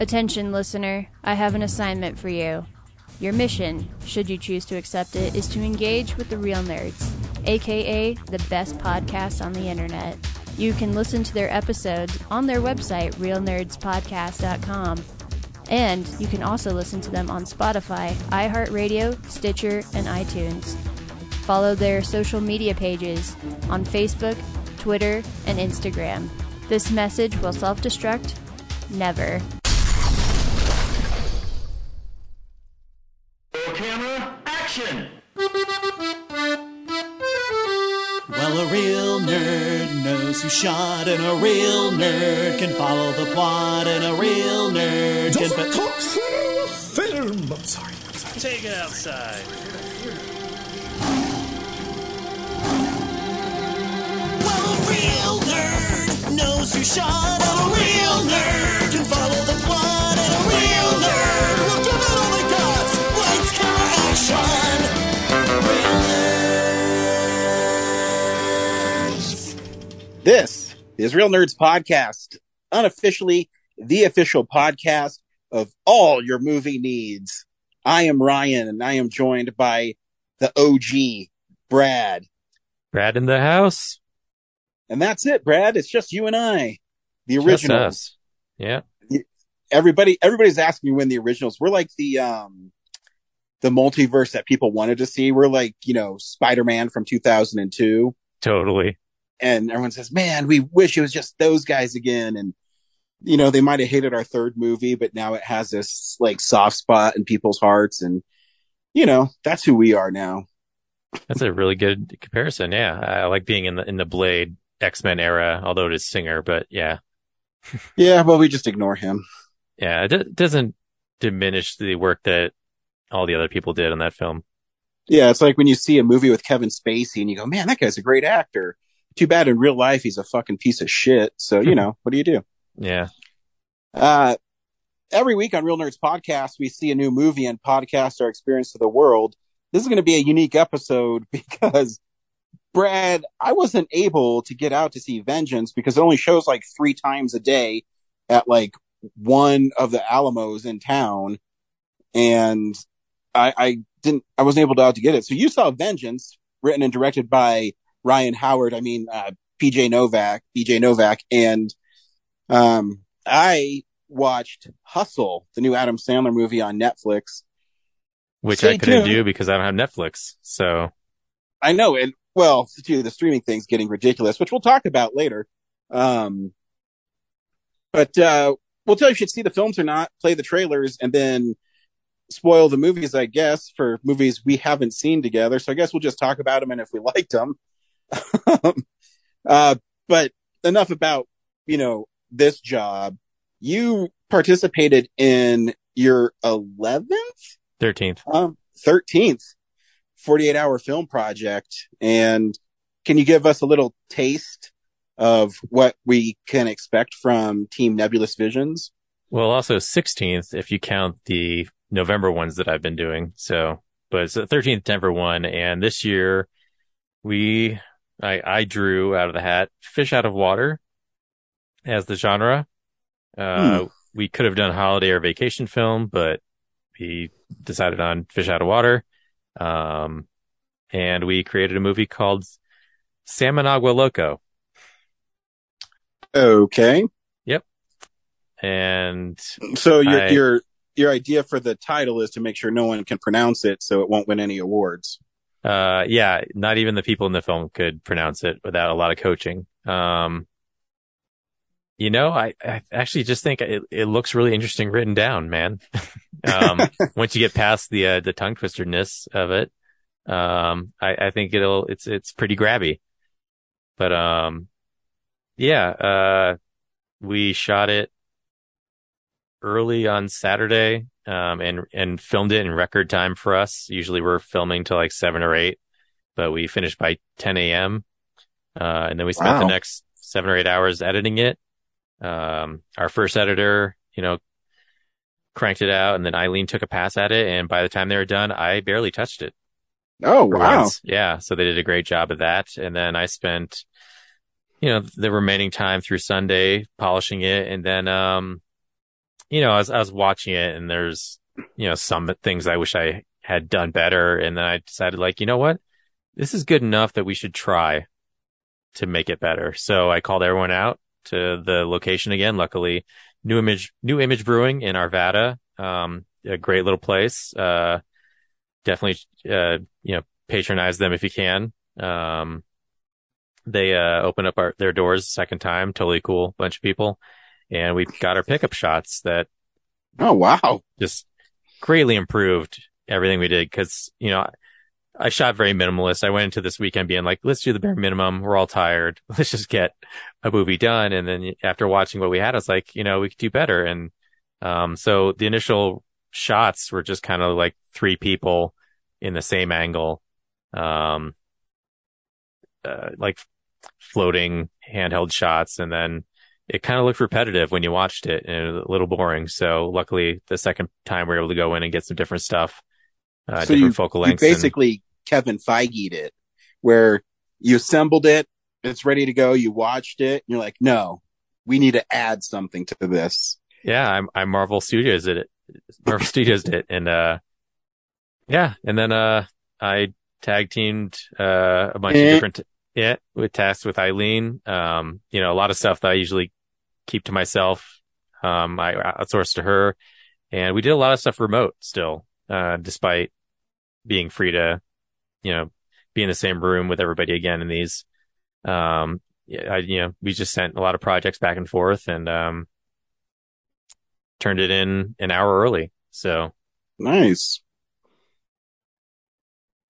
Attention, listener, I have an assignment for you. Your mission, should you choose to accept it, is to engage with the Real Nerds, aka the best podcast on the internet. You can listen to their episodes on their website, realnerdspodcast.com. And you can also listen to them on Spotify, iHeartRadio, Stitcher, and iTunes. Follow their social media pages on Facebook, Twitter, and Instagram. This message will self destruct never. Shot, and a real nerd can follow the plot, and a real nerd can. Don't talk film. I'm sorry. I'm sorry. Take it outside. Well, a real nerd knows who shot, and a real nerd This is Real Nerds Podcast, unofficially the official podcast of all your movie needs. I am Ryan, and I am joined by the OG, Brad. Brad in the house. And that's it, Brad. It's just you and I, the Just original. us. Yeah. Everybody, everybody's asking me when the originals. We're like the um, the multiverse that people wanted to see. We're like, you know, Spider Man from 2002. Totally. And everyone says, "Man, we wish it was just those guys again." And you know, they might have hated our third movie, but now it has this like soft spot in people's hearts, and you know, that's who we are now. That's a really good comparison. Yeah. I like being in the in the Blade X-Men era, although it is Singer, but yeah. Yeah, well, we just ignore him. Yeah, it do- doesn't diminish the work that all the other people did on that film. Yeah, it's like when you see a movie with Kevin Spacey and you go, "Man, that guy's a great actor." Too bad in real life he's a fucking piece of shit. So you know, what do you do? Yeah. Uh, every week on Real Nerds Podcast, we see a new movie and podcast our experience to the world. This is going to be a unique episode because, Brad, I wasn't able to get out to see Vengeance because it only shows like three times a day at like one of the Alamos in town. And I, I didn't, I wasn't able to out to get it. So you saw Vengeance written and directed by Ryan Howard. I mean, uh, PJ Novak, BJ Novak. And, um, I watched Hustle, the new Adam Sandler movie on Netflix. Which Stay I couldn't tuned. do because I don't have Netflix. So I know, and well, too, the streaming thing's getting ridiculous, which we'll talk about later. Um, but uh, we'll tell you if you should see the films or not, play the trailers, and then spoil the movies, I guess, for movies we haven't seen together. So I guess we'll just talk about them and if we liked them. uh, but enough about you know this job. You participated in your eleventh 13th. um, 13th 48 hour film project. And can you give us a little taste of what we can expect from Team Nebulous Visions? Well, also 16th if you count the November ones that I've been doing. So, but it's the 13th Denver one. And this year we, I, I drew out of the hat fish out of water as the genre. Uh, we could have done holiday or vacation film, but we decided on fish out of water. Um, and we created a movie called Salmon Agua Loco. Okay. Yep. And So your, I- your, your idea for the title is to make sure no one can pronounce it so it won't win any awards. Uh, yeah, not even the people in the film could pronounce it without a lot of coaching. Um, you know, I, I actually just think it, it looks really interesting written down, man. um, once you get past the, uh, the tongue twisterness of it, um, I, I think it'll, it's, it's pretty grabby. But, um, yeah, uh, we shot it early on Saturday, um, and, and filmed it in record time for us. Usually we're filming till like seven or eight, but we finished by 10 a.m. Uh, and then we spent Wow. the next seven or eight hours editing it. Um, our first editor, you know, cranked it out and then Eileen took a pass at it. And by the time they were done, I barely touched it. Oh, wow. once. Yeah. So they did a great job of that. And then I spent, you know, the remaining time through Sunday polishing it. And then, um, you know, I was, I was watching it and there's, you know, some things I wish I had done better. And then I decided like, you know what? This is good enough that we should try to make it better. So I called everyone out to the location again. Luckily, new image, new image brewing in Arvada. Um, a great little place. Uh, definitely, uh, you know, patronize them if you can. Um, they, uh, open up our, their doors second time. Totally cool bunch of people. And we got our pickup shots that Oh wow. just greatly improved everything we did. Cause, you know, I shot very minimalist. I went into this weekend being like, let's do the bare minimum. We're all tired. Let's just get a movie done. And then after watching what we had, I was like, you know, we could do better. And, um, so the initial shots were just kind of like three people in the same angle. Um, uh, like floating handheld shots. And then it kind of looked repetitive when you watched it and a little boring. So luckily the second time we were able to go in and get some different stuff, uh, So different you- focal You lengths. and- basically Kevin Feige'd it, where you assembled it, it's ready to go. You watched it, and you're like, no, we need to add something to this. yeah, I'm, I Marvel Studios did it. Marvel Studios did, and uh, yeah, and then uh, I tag teamed uh a bunch Eh. of different yeah with tasks with Eileen. Um, you know, a lot of stuff that I usually keep to myself. Um, I outsourced to her, and we did a lot of stuff remote still, uh, despite being free to, you know, be in the same room with everybody again in these. Um, I, you know, we just sent a lot of projects back and forth, and um turned it in an hour early. So, Nice,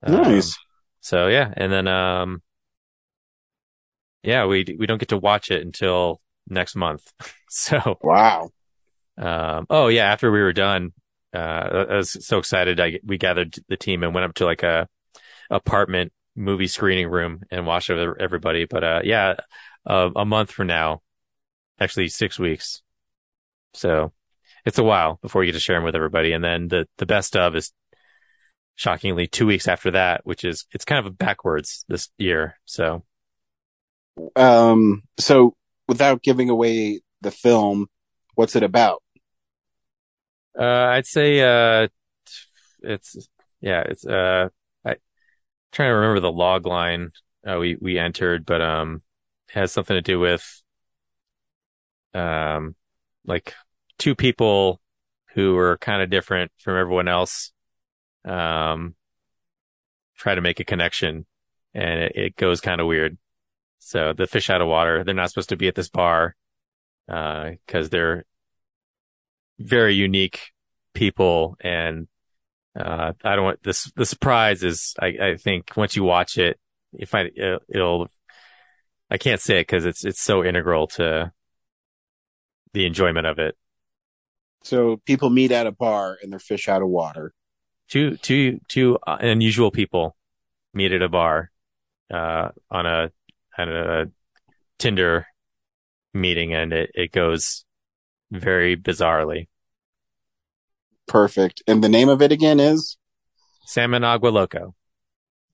um, nice. So yeah. And then, um, yeah, we, we don't get to watch it until next month. so, Wow. um, oh yeah, after we were done, uh, I was so excited. I, we gathered the team and went up to like a apartment movie screening room and watched everybody. But, uh, yeah, uh, a month from now, actually six weeks. So it's a while before you get to share them with everybody. And then the, the best of is shockingly two weeks after that, which is, it's kind of backwards this year. So Um, so without giving away the film, what's it about? Uh, I'd say, uh, it's, yeah, it's, uh, I trying to remember the log line, uh, we, we entered, but, um, has something to do with, um, like two people who are kind of different from everyone else, um, try to make a connection and it, it goes kind of weird. So the fish out of water, they're not supposed to be at this bar, uh, cause they're, very unique people and uh I don't want this the surprise is I I think once you watch it you find it, it'll, I can't say it cuz it's it's so integral to the enjoyment of it. So people meet at a bar and they're fish out of water. Two two two uh, unusual people meet at a bar uh on a on a Tinder meeting and it it goes very bizarrely. Perfect. And the name of it again is, Salmon Agua Loco.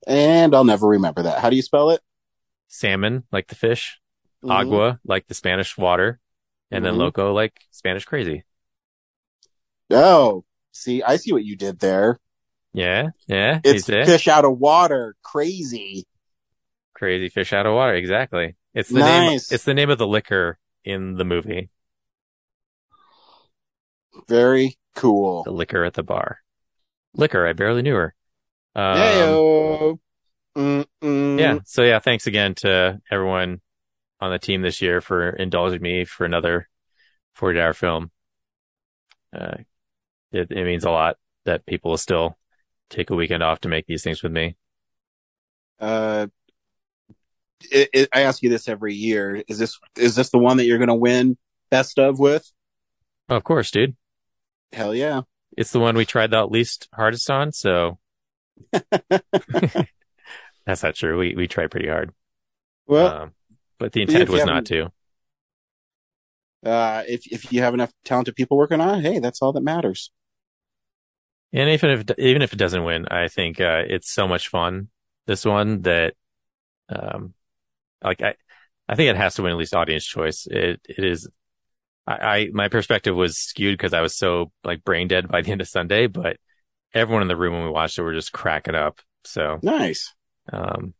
and I'll never remember that. How do you spell it? Salmon like the fish. Mhm. agua like the Spanish water, and then Mhm. loco like Spanish crazy. Oh, see, I see what you did there. Yeah, yeah. It's fish out of water. Crazy. Crazy fish out of water. Exactly. It's the name. It's the name of the liquor in the movie. Very cool. The liquor at the bar. Liquor. I barely knew her. Um. Mm-mm. yeah. So yeah, thanks again to everyone on the team this year for indulging me for another 40 hour film. Uh, it, it means a lot that people will still take a weekend off to make these things with me. Uh, it, it, I ask you this every year. Is this is this the one that you're going to win best of with? of course, dude. Hell yeah. It's the one we tried the least hardest on. So that's not true. We, we tried pretty hard. Well, um, but the intent was not to. uh, if if you have enough talented people working on it, hey, that's all that matters. And even if, even if it doesn't win, I think, uh, it's so much fun. This one that, um, like I, I think it has to win at least audience choice. It, it is I, I my perspective was skewed because I was so like brain dead by the end of Sunday, but everyone in the room when we watched it were just cracking up. So, Nice. um,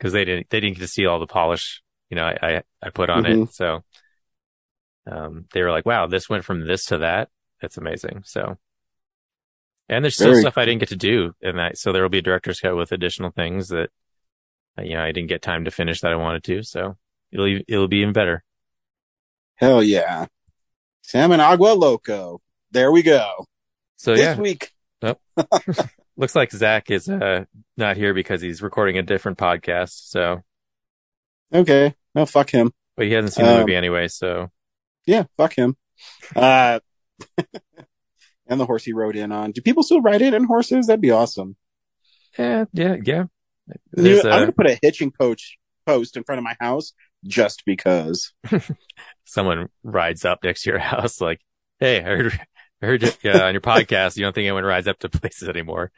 cause they didn't, they didn't get to see all the polish, you know, I, I, I put on Mhm. it. So, um, they were like, wow, this went from this to that. That's amazing. So, and there's still Very stuff I didn't get to do. And that, so there will be a director's cut with additional things that, you know, I didn't get time to finish that I wanted to. So it'll, it'll be even better. Hell yeah. Salmon Agua Loco. There we go. So this yeah, week. looks like Zach is, uh, not here because he's recording a different podcast. So, Okay. No, fuck him. but he hasn't seen the Um, movie anyway. So Yeah, fuck him. Uh, and the horse he rode in on. Do people still ride in on horses? That'd be awesome. yeah, yeah, yeah. You There's, know, I'm uh, gonna put a hitching post post in front of my house just because. someone rides up next to your house like, Hey, I heard, I heard you, yeah, on your podcast, you don't think anyone rides up to places anymore.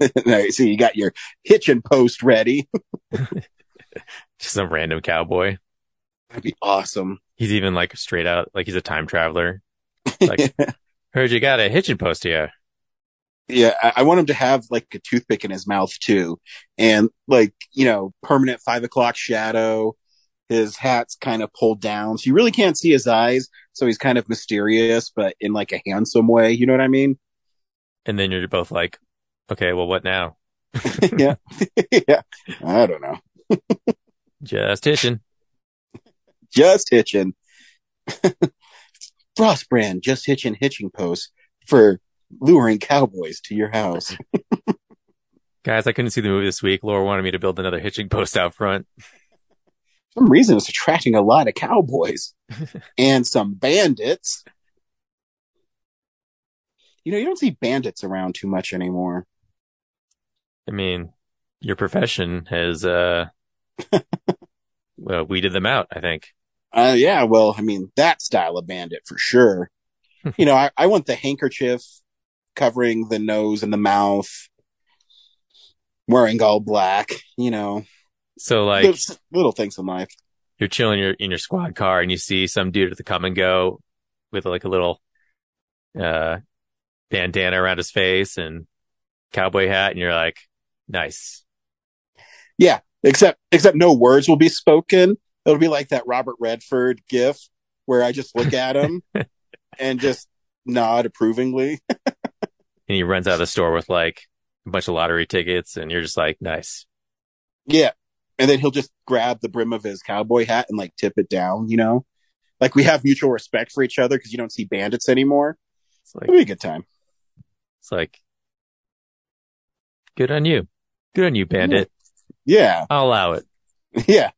no, so you got your hitching post ready. Just some random cowboy. That'd be awesome. He's even like straight out, like he's a time traveler. Like, heard you got a hitching post here. Yeah, I, I want him to have like a toothpick in his mouth too, and like you know, permanent five o'clock shadow. His hat's kind of pulled down, so you really can't see his eyes. So he's kind of mysterious, but in like a handsome way. You know what I mean? And then you're both like, okay, well, what now? yeah, yeah. I don't know. Just hitching. Just hitching. Frost brand, just hitching hitching posts for luring cowboys to your house. Guys, I couldn't see the movie this week. Laura wanted me to build another hitching post out front. For some reason, it's attracting a lot of cowboys and some bandits. You know, you don't see bandits around too much anymore. I mean, your profession has, uh, well, weeded them out, I think. Uh, yeah, well, I mean, that style of bandit for sure. you know, I, I want the handkerchief covering the nose and the mouth, wearing all black, you know, So like, little, little things in life. you're chilling your, in your squad car and you see some dude at the come and go with like a little, uh, bandana around his face and cowboy hat. And you're like, nice. Yeah, except except no words will be spoken. It'll be like that Robert Redford gif where I just look at him and just nod approvingly. And he runs out of the store with like a bunch of lottery tickets and you're just like, nice. Yeah. And then he'll just grab the brim of his cowboy hat and like tip it down, you know? Like we have mutual respect for each other because you don't see bandits anymore. It's like, It'll be a good time. it's like, good on you. Good on you, bandit. Yeah. I'll allow it. Yeah.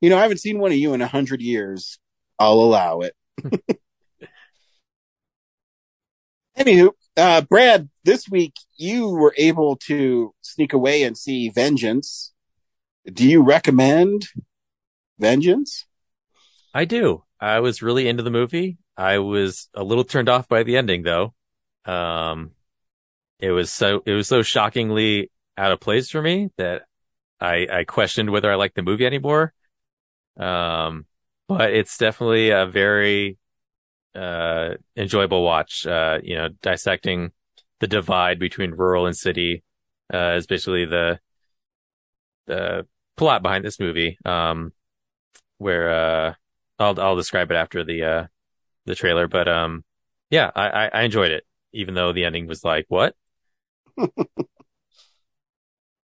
You know, I haven't seen one of you in a hundred years. I'll allow it. Anywho, uh, Brad, this week you were able to sneak away and see Vengeance. Do you recommend Vengeance? I do. I was really into the movie. I was a little turned off by the ending though. Um, it was so, it was so shockingly out of place for me that I, I questioned whether I liked the movie anymore. Um, but it's definitely a very, uh, enjoyable watch. Uh, you know, dissecting the divide between rural and city, uh, is basically the, the plot behind this movie. Um, where, uh, I'll I'll describe it after the uh the trailer, but um yeah, I I, I enjoyed it, even though the ending was like what?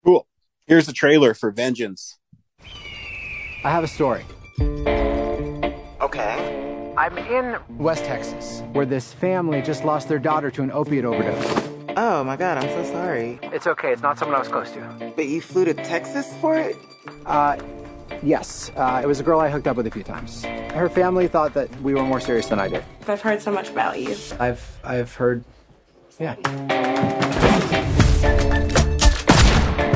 Cool. Here's the trailer for Vengeance. I have a story. Okay. I'm in West Texas, where this family just lost their daughter to an opiate overdose. Oh my god, I'm so sorry. It's okay, it's not someone I was close to. But you flew to Texas for it? Uh, yes, uh, it was a girl I hooked up with a few times. Her family thought that we were more serious than I did. I've heard so much about you. I've I've heard, yeah.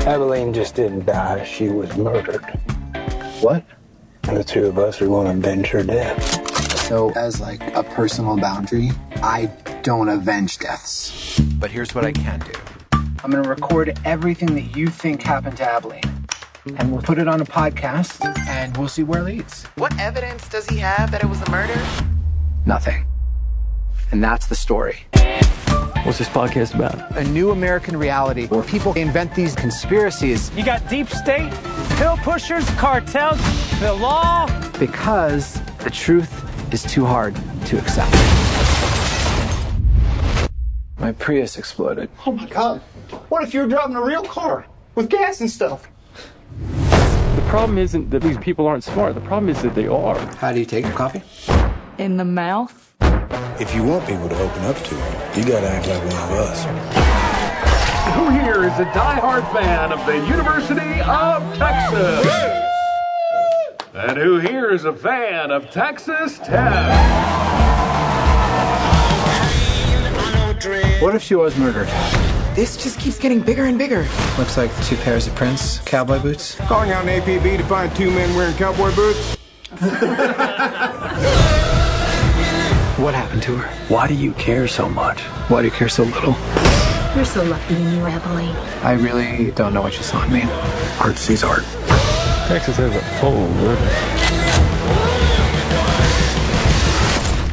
Abilene just didn't die, she was murdered. What? And the two of us are going to avenge her death. So, as like a personal boundary, I don't avenge deaths. But here's what I can do. I'm gonna record everything that you think happened to Abilene, and we'll put it on a podcast, and we'll see where it leads. What evidence does he have that it was a murder? nothing. And that's the story. What's this podcast about? A new American reality where people invent these conspiracies You got deep state, pill pushers, cartels, the law. because the truth is too hard to accept. My Prius exploded. Oh my god. What if you were driving a real car with gas and stuff? The problem isn't that these people aren't smart. The problem is that they are. How do you take your coffee? In the mouth? If you want people to open up to you, you gotta act like one of us. Who here is a die-hard fan of the University of Texas? And who here is a fan of Texas Tech? What if she was murdered? This just keeps getting bigger and bigger. Looks like two pairs of prints, cowboy boots. Calling out an APB to find two men wearing cowboy boots. What happened to her? Why do you care so much? Why do you care so little? You're so lucky in you, Emily. I really don't know what you saw in me. Art sees art. Texas has a full river.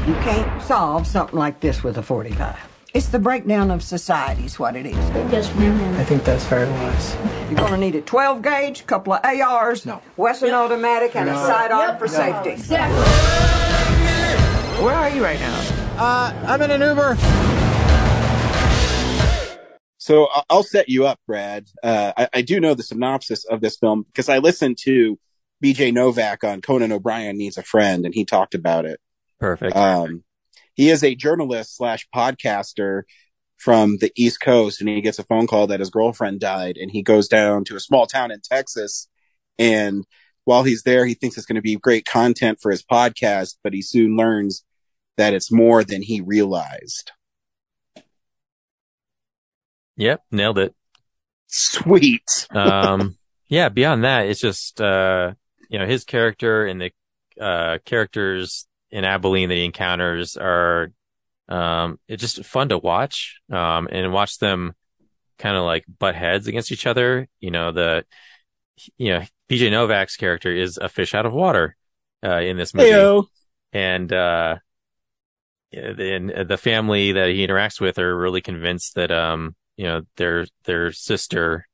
You can't solve something like this with a 45. It's the breakdown of society is what it is. Yes, ma'am. I think that's very wise. You're gonna need a 12 gauge, a couple of ARs, No. Western automatic, and a No. sidearm for safety. Where are you right now? Uh, I'm in an Uber. So I'll set you up, Brad. Uh, I, I do know the synopsis of this film because I listened to BJ Novak on Conan O'Brien Needs a Friend, and he talked about it. Perfect. Um, he is a journalist slash podcaster from the East Coast, and he gets a phone call that his girlfriend died, and he goes down to a small town in Texas. And while he's there, he thinks it's going to be great content for his podcast, but he soon learns that it's more than he realized. Yep, nailed it. Sweet. um, yeah, beyond that, it's just, uh, you know, his character and the, uh, characters in Abilene that he encounters are, um, it's just fun to watch, um, and watch them kind of like butt heads against each other. You know, the, you know, PJ Novak's character is a fish out of water, uh, in this movie. Heyo. And, uh, and the family that he interacts with are really convinced that, um, you know, their, their sister,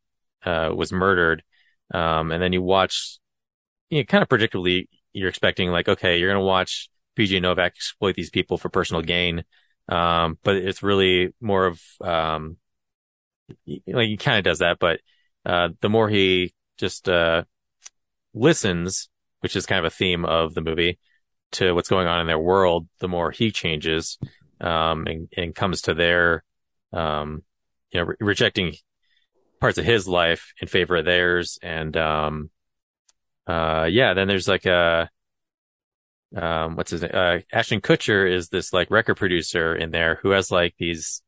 uh, was murdered. Um, and then you watch, you know, kind of predictably, you're expecting like, okay, you're to watch PJ Novak exploit these people for personal gain. Um, but it's really more of, um, like he kind of does that, but, uh, the more he just, uh, listens, which is kind of a theme of the movie to what's going on in their world, the more he changes, um, and, and comes to their, um, you know, re- rejecting parts of his life in favor of theirs. And, um, uh, yeah, then there's like a, um, what's his name? Uh, Ashton Kutcher is this like record producer in there who has like these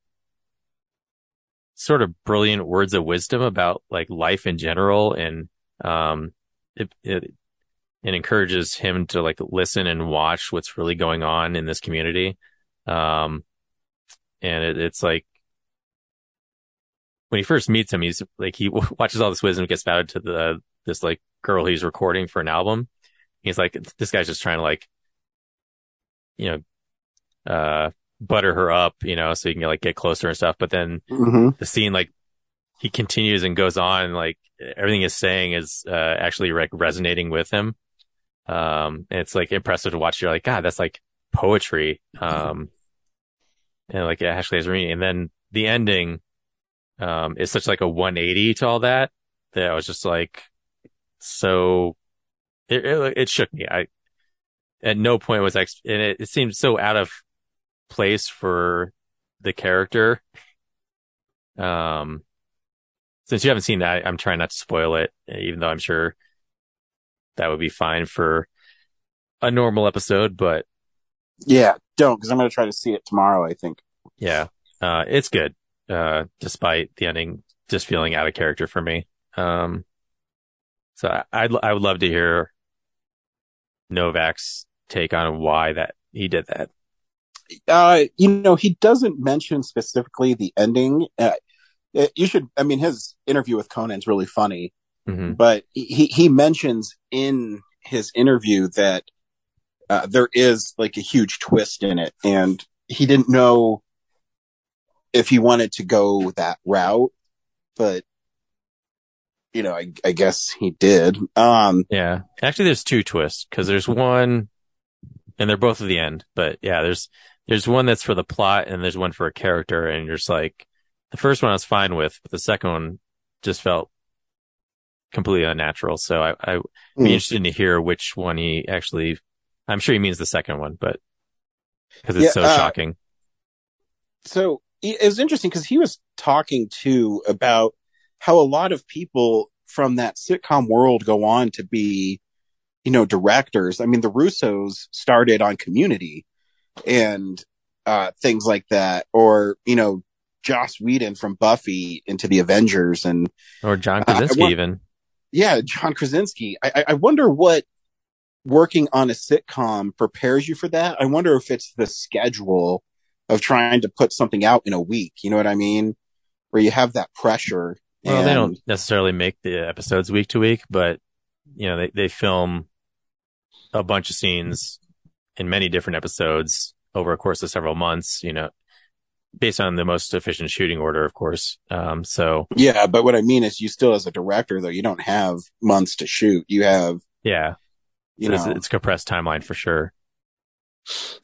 sort of brilliant words of wisdom about like life in general. And, um, it, it, it encourages him to like listen and watch what's really going on in this community. Um, and it, it's like, when he first meets him, he's like, he watches all this wisdom gets spouted to the, this like girl he's recording for an album. He's like, this guy's just trying to like, you know, uh, butter her up, you know, so he can like get closer and stuff. But then Mhm. the scene, like he continues and goes on like everything he's saying is, uh, actually like resonating with him. Um, and it's like impressive to watch. You're like, God, that's like poetry. Um, and like it actually has reading. And then the ending, um, is such like a 180 to all that that I was just like, so it, it, it shook me. I, at no point was I, and it, it seemed so out of place for the character. Um, since you haven't seen that, I'm trying not to spoil it, even though I'm sure that would be fine for a normal episode, but Yeah, don't, because I'm going to try to see it tomorrow, I think. yeah, uh, it's good. Uh, despite the ending just feeling out of character for me. Um, so I, I'd, I would love to hear Novak's take on why that he did that. Uh, you know, he doesn't mention specifically the ending. Uh, you should, I mean, his interview with Conan's really funny, Mm-hmm. but he, he mentions in his interview that uh, there is like a huge twist in it, and he didn't know if he wanted to go that route, but you know, I, I guess he did. Um, Yeah. Actually, there's two twists because there's one, and they're both at the end. But yeah, there's there's one that's for the plot, and there's one for a character, and you're just like, the first one I was fine with, but the second one just felt completely unnatural. So I I'd be Mm. interested to hear which one he actually. I'm sure he means the second one, but because it's Yeah, so uh, shocking. so it was interesting because he was talking too about how a lot of people from that sitcom world go on to be, you know, directors. I mean, the Russos started on Community and uh, things like that, or you know, Joss Whedon from Buffy into the Avengers, and Or John uh, Krasinski want- even. yeah, John Krasinski. I- I wonder what working on a sitcom prepares you for that. I wonder if it's the schedule of trying to put something out in a week. You know what I mean? Where you have that pressure. Well, they don't necessarily make the episodes week to week, but you know, they, they film a bunch of scenes in many different episodes over a course of several months, you know, based on the most efficient shooting order, of course. Um, so Yeah, but what I mean is, you still, as a director, though, you don't have months to shoot. You have, yeah, you So it's, know, it's a compressed timeline for sure.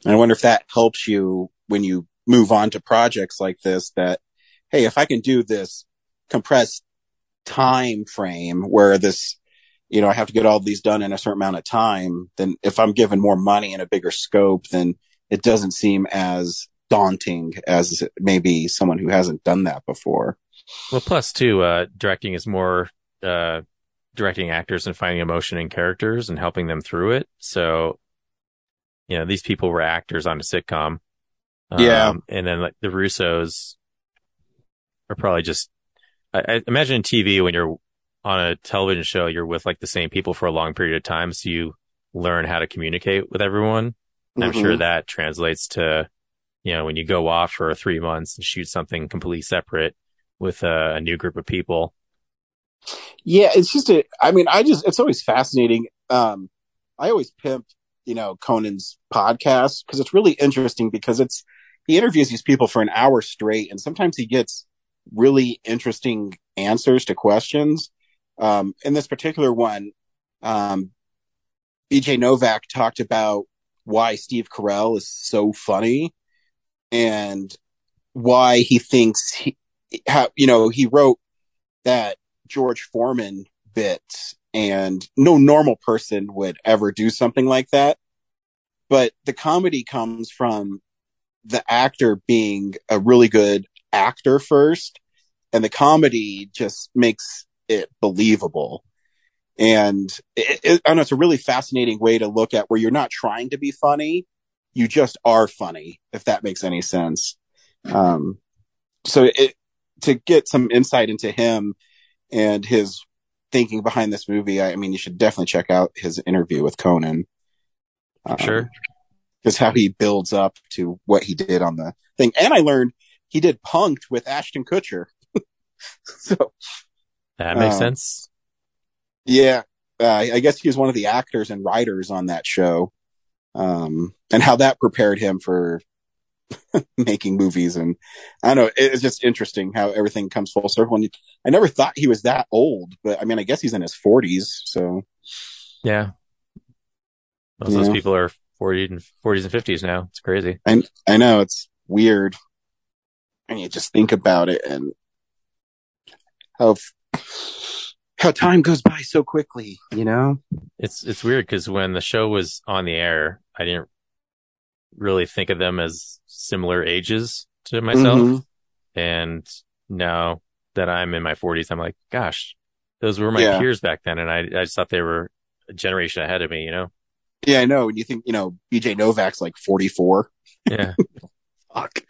I wonder if that helps you when you move on to projects like this. That hey, if I can do this compressed time frame where this, you know, I have to get all these done in a certain amount of time, then if I'm given more money and a bigger scope, then it doesn't seem as daunting as maybe someone who hasn't done that before. Well, plus too, uh, directing is more, uh, directing actors and finding emotion in characters and helping them through it. So, you know, these people were actors on a sitcom. Yeah. Um, and then like the Russos are probably just, I, I imagine in TV when you're on a television show, you're with like the same people for a long period of time. So you learn how to communicate with everyone. I'm Mhm. sure that translates to, you know, when you go off for three months and shoot something completely separate with a, a new group of people. Yeah, it's just a. I mean, I just it's always fascinating. Um, I always pimp, you know, Conan's podcast because it's really interesting because it's he interviews these people for an hour straight, and sometimes he gets really interesting answers to questions. Um, in this particular one, um, BJ Novak talked about why Steve Carell is so funny and why he thinks he, how, you know, he wrote that George Foreman bit and no normal person would ever do something like that. But the comedy comes from the actor being a really good actor first and the comedy just makes it believable. And it, it, I know, it's a really fascinating way to look at where you're not trying to be funny. You just are funny, if that makes any sense. Um, so it, to get some insight into him and his thinking behind this movie, I, I mean, you should definitely check out his interview with Conan. Um, sure. Just how he builds up to what he did on the thing. And I learned he did Punked with Ashton Kutcher. so That makes Um, sense. yeah, uh, I guess he was one of the actors and writers on that show, um, and how that prepared him for making movies. And I don't know, it's just interesting how everything comes full circle. And I never thought he was that old, but I mean, I guess he's in his forties. So Yeah. Most of those people are 40 and 40s and 50s now. It's crazy. I I know it's weird, and you just think about it and how how time goes by so quickly. You know. It's it's weird because when the show was on the air, I didn't really think of them as similar ages to myself. Mhm. And now that I'm in my 40s, I'm like, gosh, those were my Yeah. peers back then, and I I just thought they were a generation ahead of me. You know? Yeah, I know. And you think you know BJ Novak's like forty four. Yeah. Fuck.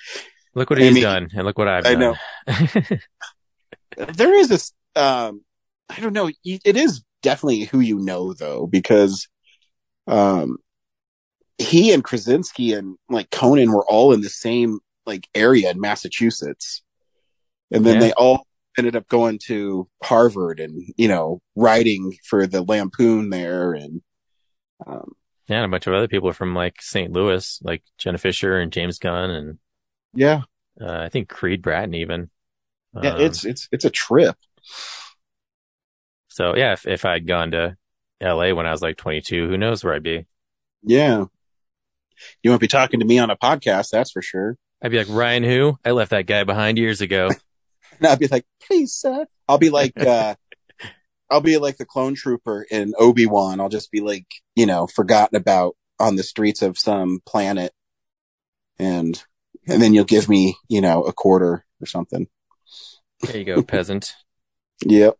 Look what I he's mean, done, and look what I've I done. know. there is this um i don't know it is definitely who you know though because um he and krasinski and like conan were all in the same like area in massachusetts and then Yeah. they all ended up going to harvard and you know writing for the lampoon there and um Yeah, and a bunch of other people from like St. Louis, like Jenna Fischer and James Gunn, and Yeah. uh, I think Creed Bratton even. Yeah, Um, it's it's it's a trip. so yeah. If if I'd gone to L.A. when I was like 22, who knows where I'd be? Yeah. You won't be talking to me on a podcast, that's for sure. I'd be like Ryan, who I left that guy behind years ago. And I'd be like, please, sir. I'll be like, uh, I'll be like the clone trooper in Obi Wan. I'll just be like, you know, forgotten about on the streets of some planet, and and then you'll give me, you know, a quarter or something. There you go, peasant. Yep.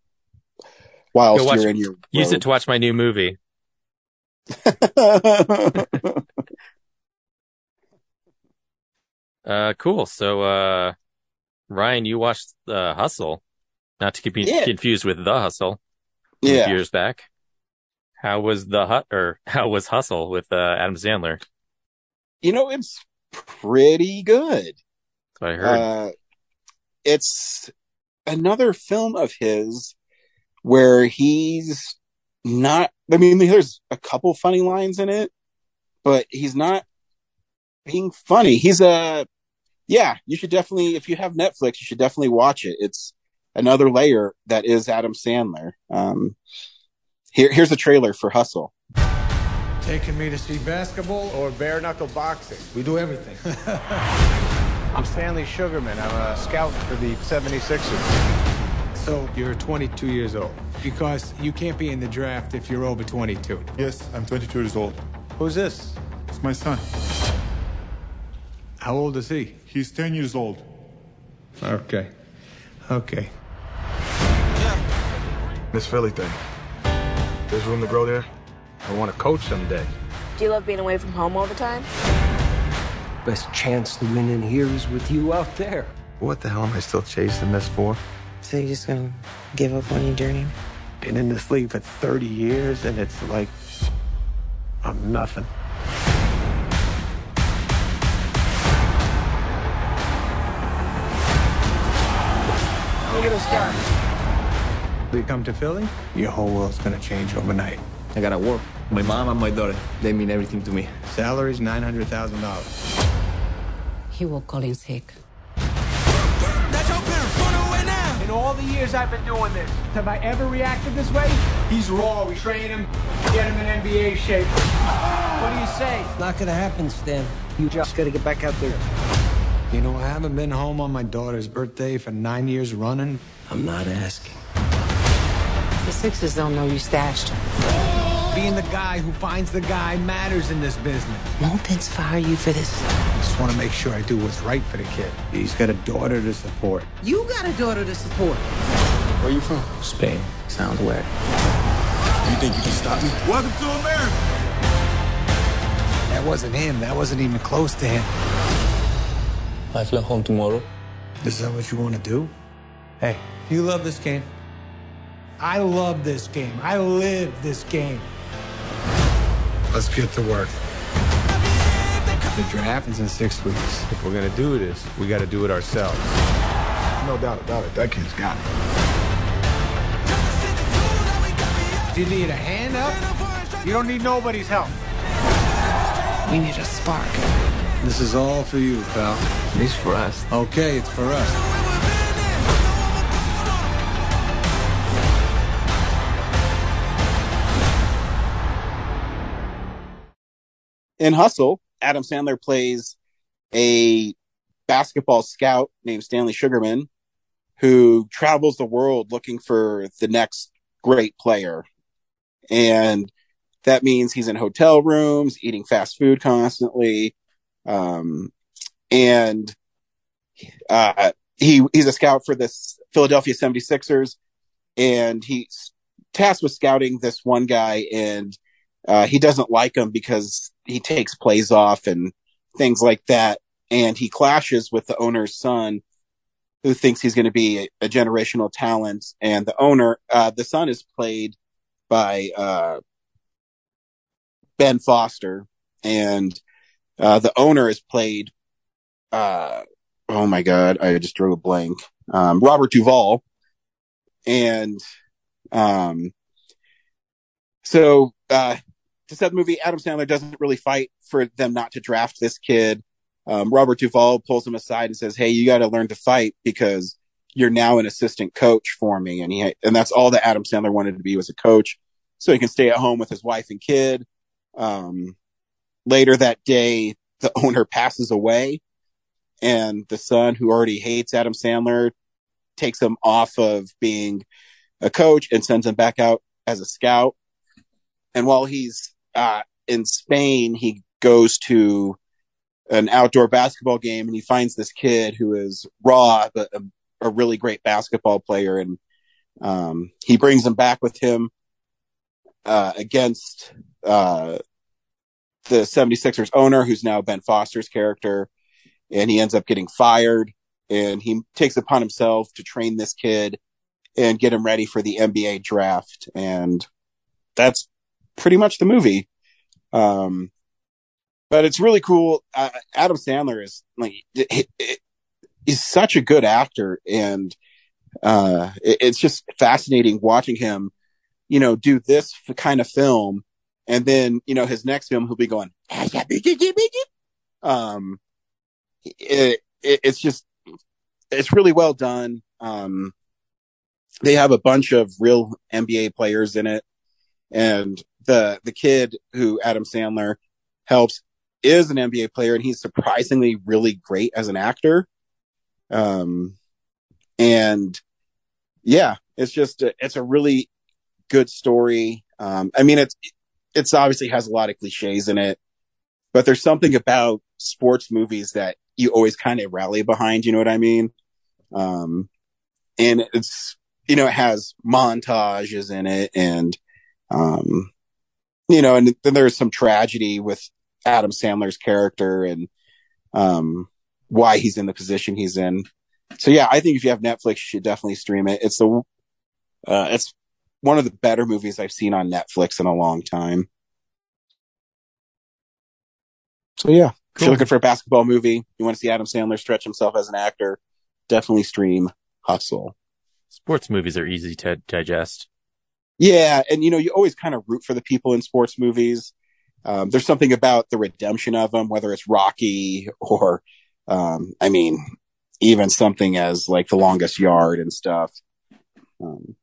Whilst watch- you're in your Use it to watch my new movie. Uh, cool. So, uh, Ryan, you watched uh, Hustle, not to be Yeah. confused with The Hustle. Yeah. a few years back. How was the hut or how was Hustle with uh, Adam Sandler? you know, it's pretty good. That's what I heard. Uh, it's another film of his where he's not, I mean, there's a couple funny lines in it, but he's not being funny. He's a, yeah, you should definitely, if you have Netflix, you should definitely watch it. It's another layer that is Adam Sandler. Um, here, here's a trailer for Hustle. Taking me to see basketball or bare knuckle boxing? We do everything. I'm Stanley Sugarman. I'm a scout for the 76ers. So you're 22 years old because you can't be in the draft if you're over 22. Yes, I'm 22 years old. Who's this? It's my son. How old is he? He's 10 years old. Okay. Okay. This Philly thing. There's room to grow there. I want to coach someday. Do you love being away from home all the time? Best chance to win in here is with you out there. What the hell am I still chasing this for? So you're just gonna give up on your dream? Been in this league for 30 years and it's like I'm nothing. Look at this guy. You come to Philly, your whole world's gonna change overnight. I gotta work. My mom and my daughter, they mean everything to me. Salary's $900,000. He will call in sick. In all the years I've been doing this, have I ever reacted this way? He's raw. We train him, get him in NBA shape. What do you say? Not gonna happen, Stan. You just gotta get back out there. You know, I haven't been home on my daughter's birthday for nine years running. I'm not asking. The Sixers don't know you stashed him. Being the guy who finds the guy matters in this business. Mountains fire you for this. I just want to make sure I do what's right for the kid. He's got a daughter to support. You got a daughter to support. Where you from? Spain. Sounds weird. You think you can stop me? Welcome to America. That wasn't him. That wasn't even close to him. I fly home tomorrow. Is that what you want to do? Hey, you love this game. I love this game. I live this game. Let's get to work. The draft is in six weeks. If we're gonna do this, we gotta do it ourselves. No doubt about it. That kid's got it. Do you need a hand up? You don't need nobody's help. We need a spark. This is all for you, pal. This for us. Okay, it's for us. in Hustle, Adam Sandler plays a basketball scout named Stanley Sugarman who travels the world looking for the next great player. And that means he's in hotel rooms, eating fast food constantly. Um, and, uh, he, he's a scout for this Philadelphia 76ers and he's tasked with scouting this one guy and, uh, he doesn't like him because he takes plays off and things like that. And he clashes with the owner's son who thinks he's going to be a, a, generational talent. And the owner, uh, the son is played by, uh, Ben Foster and, uh, the owner is played, uh, oh my God, I just drew a blank. Um, Robert Duvall. And, um, so, uh, to set the movie, Adam Sandler doesn't really fight for them not to draft this kid. Um, Robert Duvall pulls him aside and says, "Hey, you got to learn to fight because you're now an assistant coach for me." And he and that's all that Adam Sandler wanted to be was a coach, so he can stay at home with his wife and kid. Um, later that day, the owner passes away, and the son, who already hates Adam Sandler, takes him off of being a coach and sends him back out as a scout. And while he's uh, in Spain, he goes to an outdoor basketball game and he finds this kid who is raw, but a, a really great basketball player. And um, he brings him back with him uh, against uh, the 76ers owner, who's now Ben Foster's character. And he ends up getting fired. And he takes upon himself to train this kid and get him ready for the NBA draft. And that's pretty much the movie. Um, but it's really cool. Uh, Adam Sandler is like, he's such a good actor. And, uh, it, it's just fascinating watching him, you know, do this kind of film. And then, you know, his next film, he'll be going, um, it, it's just, it's really well done. Um, they have a bunch of real NBA players in it. And the, the kid who Adam Sandler helps is an NBA player and he's surprisingly really great as an actor. Um, and yeah, it's just, a, it's a really good story. Um, I mean, it's, it's obviously has a lot of cliches in it, but there's something about sports movies that you always kind of rally behind. You know what I mean? Um, and it's, you know, it has montages in it and, um, you know, and then there's some tragedy with Adam Sandler's character and, um, why he's in the position he's in. So yeah, I think if you have Netflix, you should definitely stream it. It's the, uh, it's one of the better movies I've seen on Netflix in a long time. So yeah, cool. if you're looking for a basketball movie, you want to see Adam Sandler stretch himself as an actor, definitely stream Hustle. Sports movies are easy to digest. Yeah, and you know, you always kind of root for the people in sports movies. Um, there's something about the redemption of them, whether it's Rocky or, um, I mean, even something as like the longest yard and stuff. Um,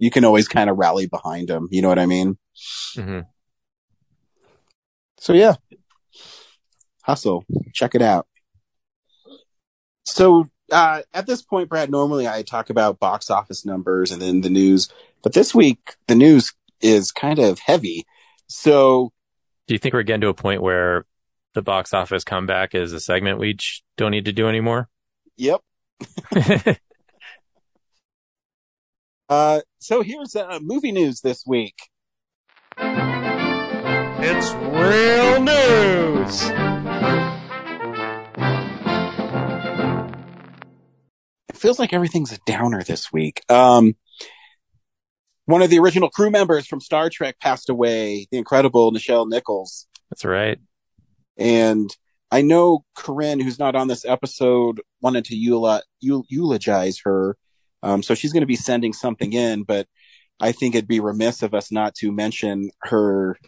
you can always kind of rally behind them. You know what I mean? Mm-hmm. So yeah, hustle, check it out. So uh, at this point, Brad, normally I talk about box office numbers and then the news, but this week the news is kind of heavy. So, do you think we're getting to a point where the box office comeback is a segment we don't need to do anymore? Yep. uh, so here's uh, movie news this week. It's real news. It feels like everything's a downer this week. Um, one of the original crew members from Star Trek passed away, the incredible Nichelle Nichols. That's right. And I know Corinne, who's not on this episode, wanted to eula- eulogize her. Um, so she's going to be sending something in, but I think it'd be remiss of us not to mention her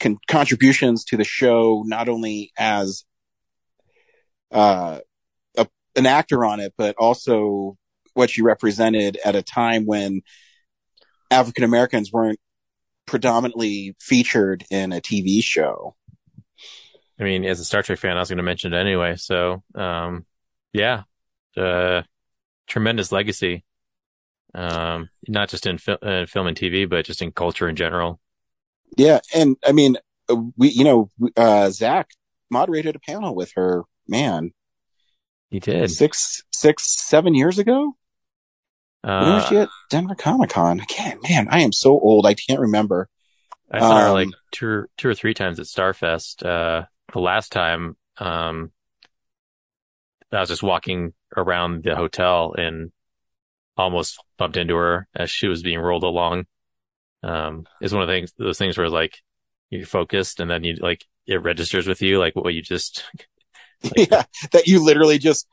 con- contributions to the show, not only as uh, a, an actor on it, but also what she represented at a time when African Americans weren't predominantly featured in a TV show. I mean, as a Star Trek fan, I was going to mention it anyway. So, um, yeah, uh, tremendous legacy. Um, not just in fil- uh, film and TV, but just in culture in general. Yeah. And I mean, we, you know, uh, Zach moderated a panel with her, man. He did. Six, six, seven years ago? Uh, when was she at Denver Comic Con? I can't, man, I am so old. I can't remember. I saw her Um, like two, two or three times at Starfest. Uh, the last time, um, I was just walking around the hotel and almost bumped into her as she was being rolled along. Um, it's one of the things, those things where like you're focused and then you like, it registers with you, like what you just, yeah, that you literally just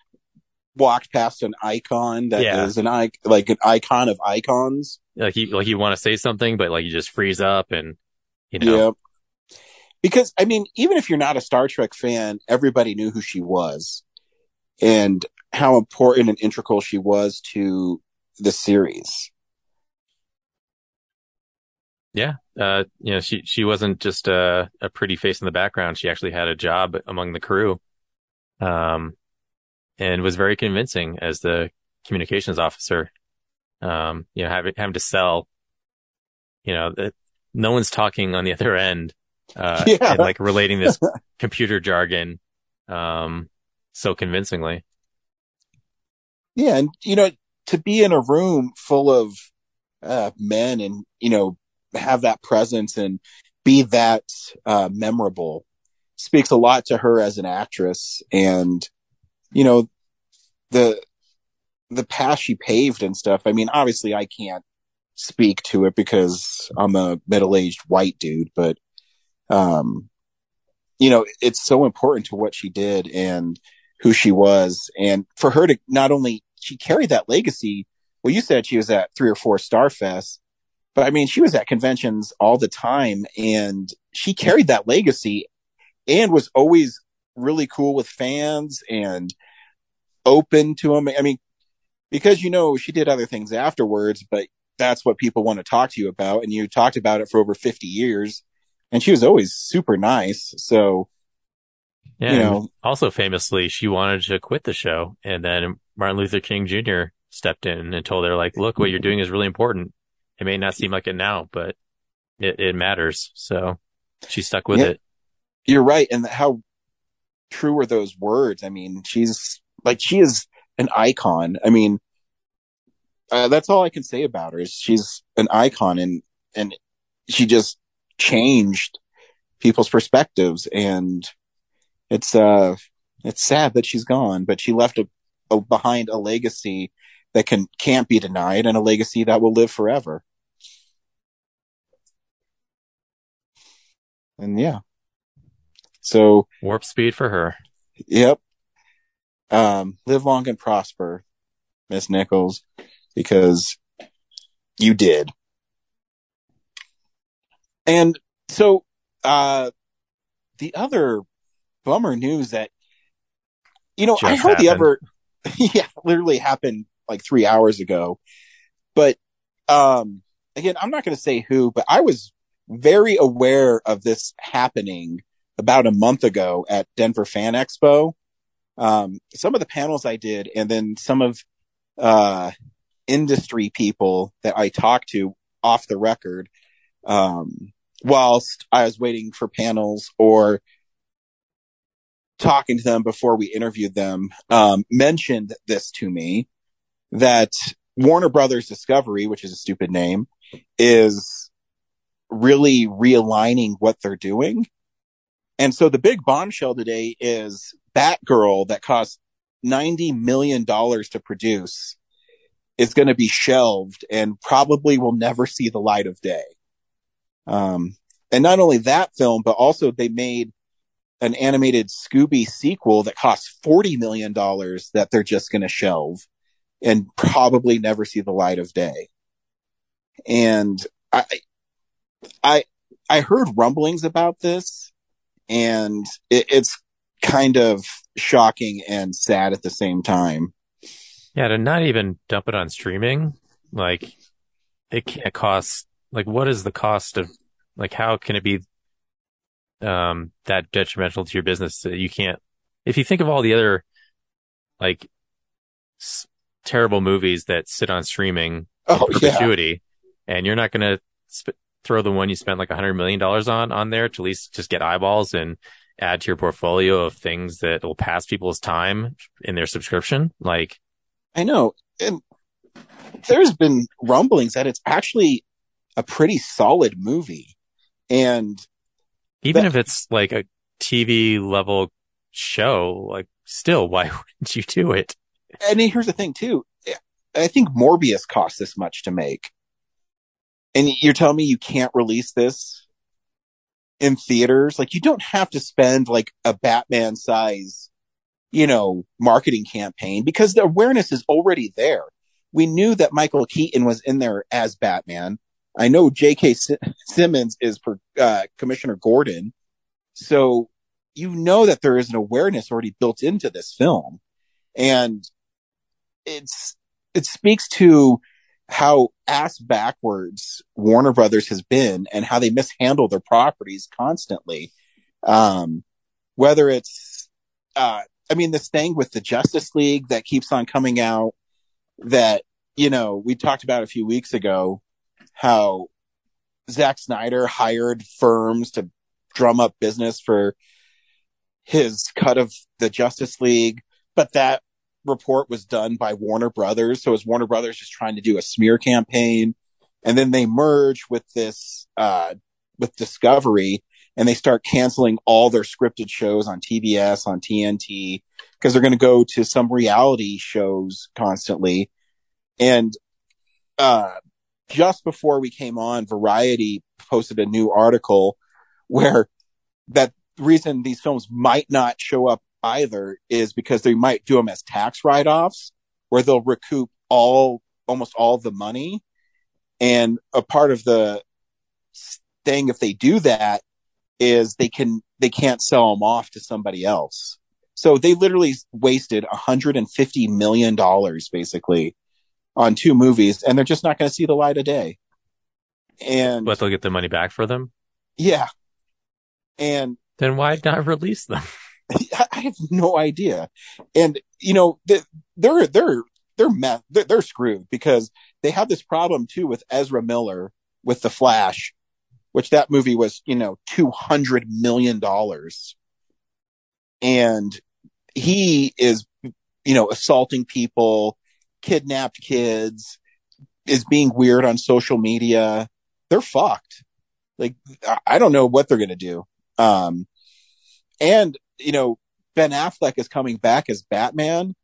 walked past an icon that is Yeah. an icon, like an icon of icons. like you, like you want to say something, but like you just freeze up and You know, Yeah. Because I mean, even if you're not a Star Trek fan, everybody knew who she was and how important and integral she was to the series. Yeah. Uh, you know, she, she wasn't just a, a pretty face in the background. She actually had a job among the crew. Um, and was very convincing as the communications officer. Um, you know, having, having to sell, you know, that no one's talking on the other end, uh, Yeah. and like relating this computer jargon, um, so convincingly. Yeah, and you know, to be in a room full of uh, men and you know have that presence and be that uh, memorable speaks a lot to her as an actress, and you know the the path she paved and stuff. I mean, obviously, I can't speak to it because I'm a middle aged white dude, but um, you know, it's so important to what she did and who she was. And for her to not only, she carried that legacy. Well, you said she was at three or four Starfests, but I mean, she was at conventions all the time and she carried that legacy and was always really cool with fans and open to them. I mean, because you know, she did other things afterwards, but that's what people want to talk to you about. And you talked about it for over 50 years and she was always super nice. So, Yeah. You know- also famously, she wanted to quit the show and then Martin Luther King Jr. stepped in and told her like, look, what you're doing is really important. It may not seem like it now, but it, it matters. So she stuck with Yeah. it. you're right. And how true are those words? I mean, she's like, she is an icon. I mean, uh, that's all I can say about her is she's an icon and, and she just changed people's perspectives and it's, uh, it's sad that she's gone, but she left a, a behind a legacy that can, can't be denied and a legacy that will live forever. And yeah. So, Warp speed for her. Yep. Um, live long and prosper, Miss Nichols, because you did. And so, uh, the other bummer news that, you know, I Just hardly happened. ever, yeah, literally happened like three hours ago. But, um, again, I'm not going to say who, but I was very aware of this happening about a month ago at Denver Fan Expo. Um, some of the panels I did, and then some of uh, industry people that I talked to off the record, um, whilst I was waiting for panels or talking to them before we interviewed them, um, mentioned this to me that Warner Brothers Discovery, which is a stupid name, is really realigning what they're doing. And so the big bombshell today is Batgirl that cost $90 million to produce is going to be shelved and probably will never see the light of day. Um, and not only that film, but also they made an animated Scooby sequel that costs $40 million that they're just going to shelve and probably never see the light of day. And I, I, I heard rumblings about this and it, it's kind of shocking and sad at the same time. Yeah. To not even dump it on streaming, like it can't cost, like what is the cost of, like how can it be, um, that detrimental to your business that you can't, if you think of all the other, like, s- terrible movies that sit on streaming in Oh, yeah. perpetuity, and you're not going to sp- throw the one you spent like a hundred million dollars on on there to at least just get eyeballs and add to your portfolio of things that will pass people's time in their subscription. Like, I know. And there's been rumblings that it's actually a pretty solid movie. And even if it's like a TV level show, like still, why wouldn't you do it? and here's the thing too. I think Morbius cost this much to make. And you're telling me you can't release this in theaters? Like you don't have to spend like a Batman size, you know, marketing campaign because the awareness is already there. We knew that Michael Keaton was in there as Batman. I know J.K. Simmons is for uh, Commissioner Gordon, so you know that there is an awareness already built into this film, and it's it speaks to how ass backwards Warner Brothers has been and how they mishandle their properties constantly. Um, whether it's, uh, I mean, this thing with the Justice League that keeps on coming out that, you know, we talked about a few weeks ago, how Zack Snyder hired firms to drum up business for his cut of the Justice League, but that report was done by Warner Brothers. So is Warner Brothers just trying to do a smear campaign? And then they merge with this, uh, with Discovery and they start canceling all their scripted shows on TBS, on TNT, because they're going to go to some reality shows constantly. And, uh, just before we came on, Variety posted a new article where that reason these films might not show up either is because they might do them as tax write-offs where they'll recoup all almost all the money. And a part of the thing if they do that is they can they can't sell them off to somebody else. So they literally wasted 150 million dollars basically on two movies and they're just not going to see the light of day and but they'll get the money back for them yeah and then why not release them I have no idea. And, you know, they're, they're, they're, they're, they're screwed because they have this problem too with Ezra Miller with The Flash, which that movie was, you know, $200 million. And he is, you know, assaulting people, kidnapped kids, is being weird on social media. They're fucked. Like, I don't know what they're going to do. Um, and you know, Ben Affleck is coming back as Batman.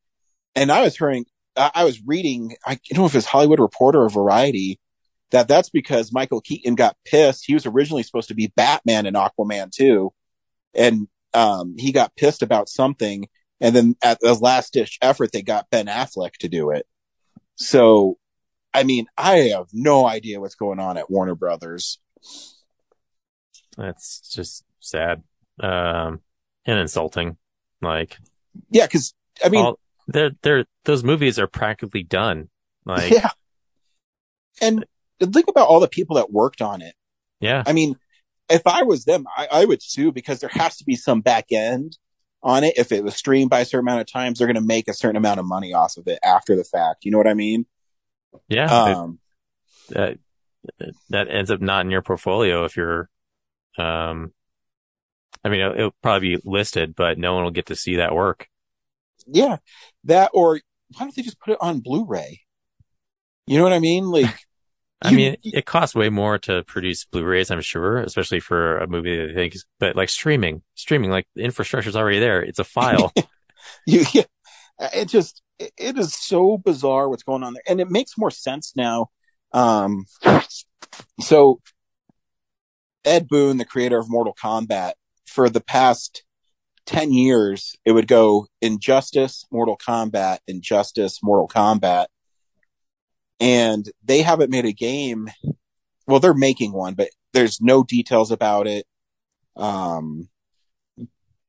And I was hearing, I was reading, I don't know if it's Hollywood Reporter or Variety, that that's because Michael Keaton got pissed. He was originally supposed to be Batman in Aquaman too. And, um, he got pissed about something. And then at the last ditch effort, they got Ben Affleck to do it. So, I mean, I have no idea what's going on at Warner Brothers. That's just sad. Um, and insulting. Like, yeah, because I mean, all, they're they're those movies are practically done. Like, yeah, and think about all the people that worked on it. Yeah, I mean, if I was them, I, I would sue because there has to be some back end on it. If it was streamed by a certain amount of times, they're going to make a certain amount of money off of it after the fact. You know what I mean? Yeah. Um, that that ends up not in your portfolio if you're um I mean, it'll, it'll, probably be listed, but no one will get to see that work. Yeah, that or why don't they just put it on Blu-ray? You know what I mean? Like, I you, mean, it costs way more to produce Blu-rays, I'm sure, especially for a movie that I think is, but like streaming, streaming, like the infrastructure's already there. It's a file. you, yeah, it just, it is so bizarre what's going on there. And it makes more sense now. Um, so Ed Boon, the creator of Mortal Kombat, for the past 10 years, it would go Injustice, Mortal Kombat, Injustice, Mortal Kombat. And they haven't made a game. Well, they're making one, but there's no details about it. Um,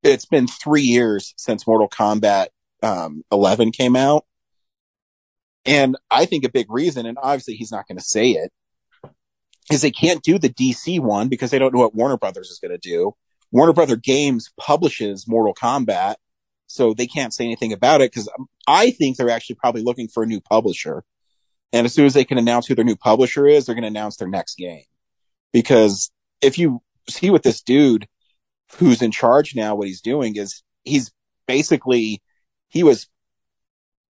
it's been three years since Mortal Kombat, um, 11 came out. And I think a big reason, and obviously he's not going to say it, is they can't do the DC one because they don't know what Warner Brothers is going to do. Warner Brother Games publishes Mortal Kombat, so they can't say anything about it because I think they're actually probably looking for a new publisher. And as soon as they can announce who their new publisher is, they're going to announce their next game. Because if you see what this dude who's in charge now, what he's doing is he's basically, he was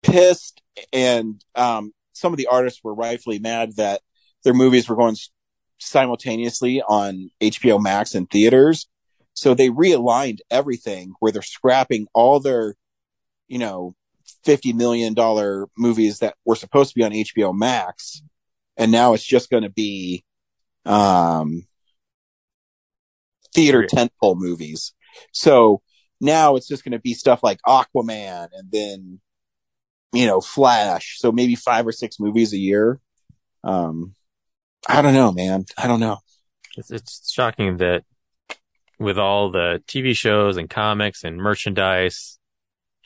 pissed and, um, some of the artists were rightfully mad that their movies were going simultaneously on HBO Max and theaters. So they realigned everything where they're scrapping all their, you know, $50 million movies that were supposed to be on HBO Max. And now it's just going to be, um, theater tentpole movies. So now it's just going to be stuff like Aquaman and then, you know, Flash. So maybe five or six movies a year. Um, I don't know, man. I don't know. It's, it's shocking that with all the TV shows and comics and merchandise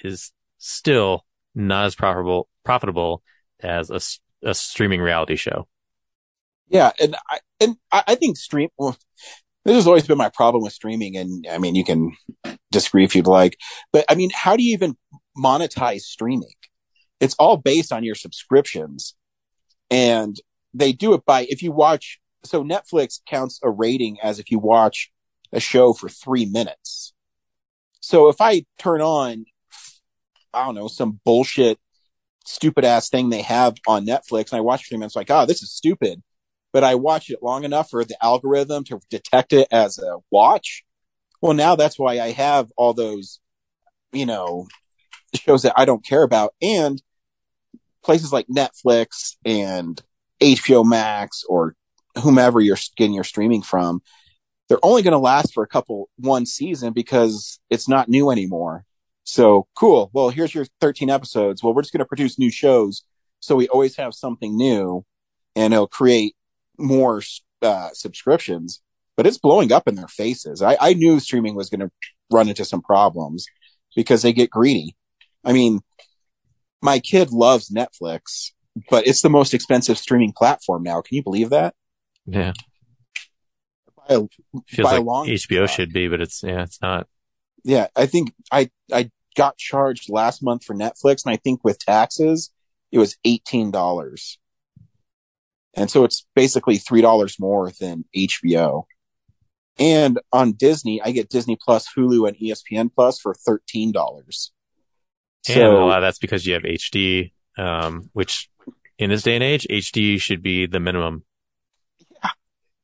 is still not as profitable, profitable as a, a streaming reality show. Yeah, and I and I, think stream. Well, this has always been my problem with streaming, and I mean, you can disagree if you'd like, but I mean, how do you even monetize streaming? It's all based on your subscriptions, and they do it by if you watch. So Netflix counts a rating as if you watch a show for three minutes. So if I turn on, I don't know, some bullshit, stupid ass thing they have on Netflix, and I watch three minutes, like, oh, this is stupid but I watch it long enough for the algorithm to detect it as a watch. Well, now that's why I have all those, you know, shows that I don't care about and places like Netflix and HBO Max or whomever you're getting your streaming from. They're only going to last for a couple, one season because it's not new anymore. So cool. Well, here's your 13 episodes. Well, we're just going to produce new shows. So we always have something new and it'll create more uh, subscriptions, but it's blowing up in their faces. I, I knew streaming was going to run into some problems because they get greedy. I mean, my kid loves Netflix, but it's the most expensive streaming platform now. Can you believe that? Yeah. By Feels by like long HBO should be, but it's, yeah, it's not. Yeah, I think I I got charged last month for Netflix, and I think with taxes it was eighteen dollars, and so it's basically three dollars more than HBO. And on Disney, I get Disney Plus, Hulu, and ESPN Plus for thirteen dollars. and a lot of that's because you have HD, um, which in this day and age, HD should be the minimum.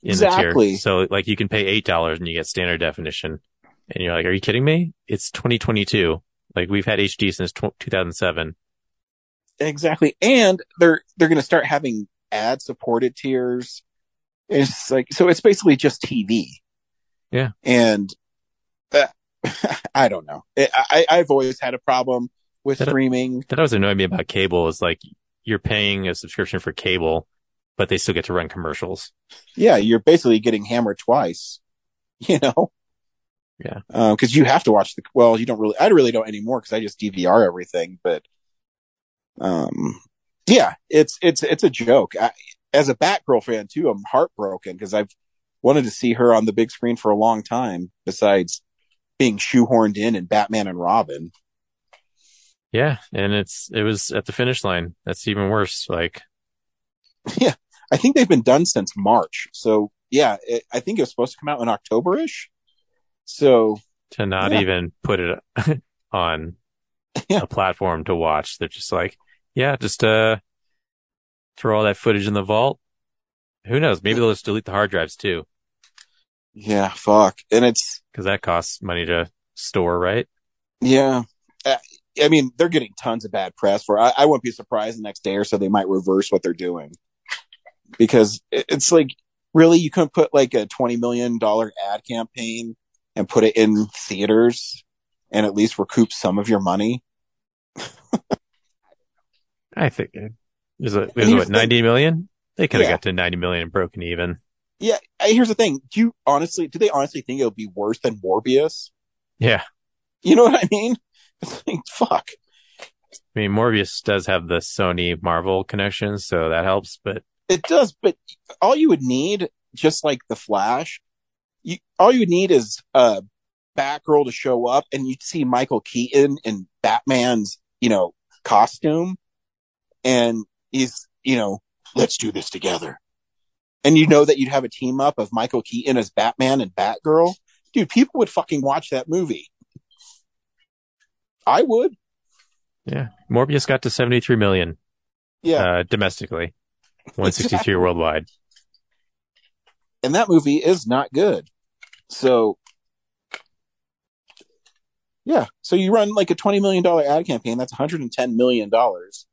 In the exactly. tier. So like you can pay $8 and you get standard definition. And you're like, are you kidding me? It's 2022. Like we've had HD since tw 2007. Exactly. And they're they're going to start having ad supported tiers. It's like so it's basically just TV. Yeah. And uh, I don't know. I, I I've always had a problem with That- streaming. That always annoyed me about cable is like you're paying a subscription for cable, but they still get to run commercials. Yeah, you're basically getting hammered twice. You know, Yeah. because you have to watch the. Well, you don't really. I really don't anymore because I just DVR everything. But, um, yeah, it's it's it's a joke. I, as a Batgirl fan too, I'm heartbroken because I've wanted to see her on the big screen for a long time. Besides being shoehorned in in Batman and Robin. Yeah. And it's, it was at the finish line. That's even worse. Like, Yeah, I think they've been done since March. So yeah, it, I think it was supposed to come out in October-ish. So to not Yeah. even put it on Yeah. a platform to watch. They're just like, yeah, just, uh, throw all that footage in the vault. Who knows? Maybe they'll just delete the hard drives too, yeah, fuck, and it's because that costs money to store, right? Yeah. Uh, I mean, they're getting tons of bad press for I, I wouldn't be surprised the next day or so they might reverse what they're doing. Because it- it's like, really, you couldn't put like a $20 million ad campaign and put it in theaters and at least recoup some of your money. I think it was, it was what, the thing. 90 million? They could have Yeah. got to 90 million and broken even. Yeah. uh, Here's the thing. Do you honestly, do they honestly think it'll be worse than Morbius? Yeah. You know what I mean? Like, fuck. I mean, Morbius does have the Sony Marvel connection, so that helps, but It does, but all you would need, just like the Flash, you all you need is a Batgirl to show up, and you'd see Michael Keaton in Batman's, you know, costume, and he's, you know, let's do this together. And you know that you'd have a team up of Michael Keaton as Batman and Batgirl. Dude, people would fucking watch that movie. I would. yeah. Morbius got to 73 million, Yeah. uh, domestically, 163 exactly. worldwide. and that movie is not good. So, yeah. So you run like a twenty million dollar ad campaign. That's one hundred and ten million dollars.